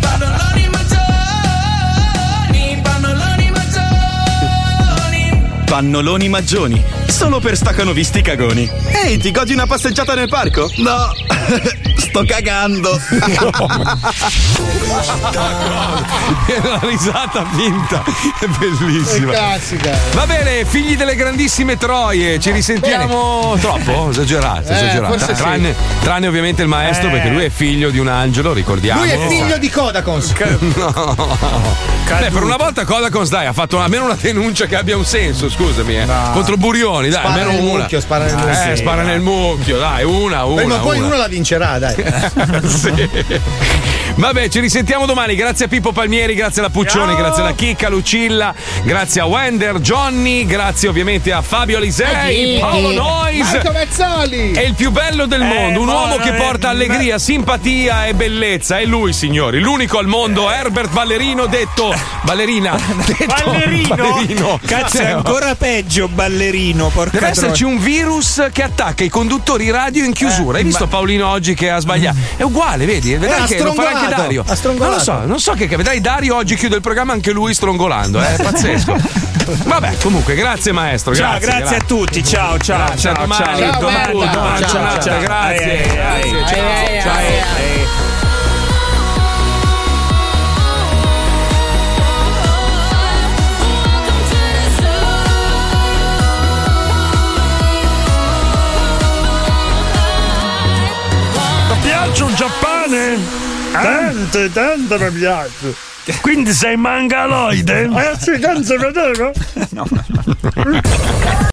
pannoloni maggiori, pannoloni maggiori. Pannoloni maggioni, solo per staccanovisti cagoni. Ehi, ti godi una passeggiata nel parco? No, sto cagando. È una risata finta. È bellissima. Classica. Va bene, figli delle grandissime troie, ci risentiamo troppo? Esagerato, Eh, esagerato. sì. Tranne, tranne ovviamente il maestro, Eh. perché lui è figlio di un angelo, ricordiamo. Lui è figlio di Kodakons. No. Beh, per una volta Kodakons dai, ha fatto almeno una denuncia che abbia un senso, scusami, eh. Contro Burioni, dai, Spara almeno nel una. mucchio, spara nel mucchio. Eh, spara nel mucchio, dai, una, una. Prima o poi una. uno la vincerà, dai. Sì. Vabbè, ci risentiamo domani. Grazie a Pippo Palmieri, grazie alla Puccioni, grazie alla Chicca, Lucilla, grazie a Wender, Johnny, grazie ovviamente a Fabio Lisei, Paolo Nois. Marco Mazzoli. È il più bello del mondo, un uomo che porta eh, allegria, simpatia e bellezza. È lui, signori, l'unico al mondo, Herbert Ballerino, detto ballerina. Detto Ballerino? ballerino. Cazzo, è ancora peggio ballerino, porca Deve esserci un virus che attacca i conduttori radio in chiusura. Hai visto Paolino oggi che ha sbagliato? È uguale, vedi? Vedrai che lo farà anche Dario. Non lo so, non so che capita. Dai, Dario oggi chiude il programma anche lui strongolando, eh? è pazzesco. Vabbè, comunque, grazie maestro. Ciao, grazie, grazie, a tutti. Ciao, ciao. Grazie, ciao, domani, ciao, ciao, domani, domani, domani, ciao, ciao, ciao, grazie. Ciao, Piaccio Piaggio Giappone! Tanto, tanto mi piace. Quindi sei mangaloide? Eh sì, non si vedeva?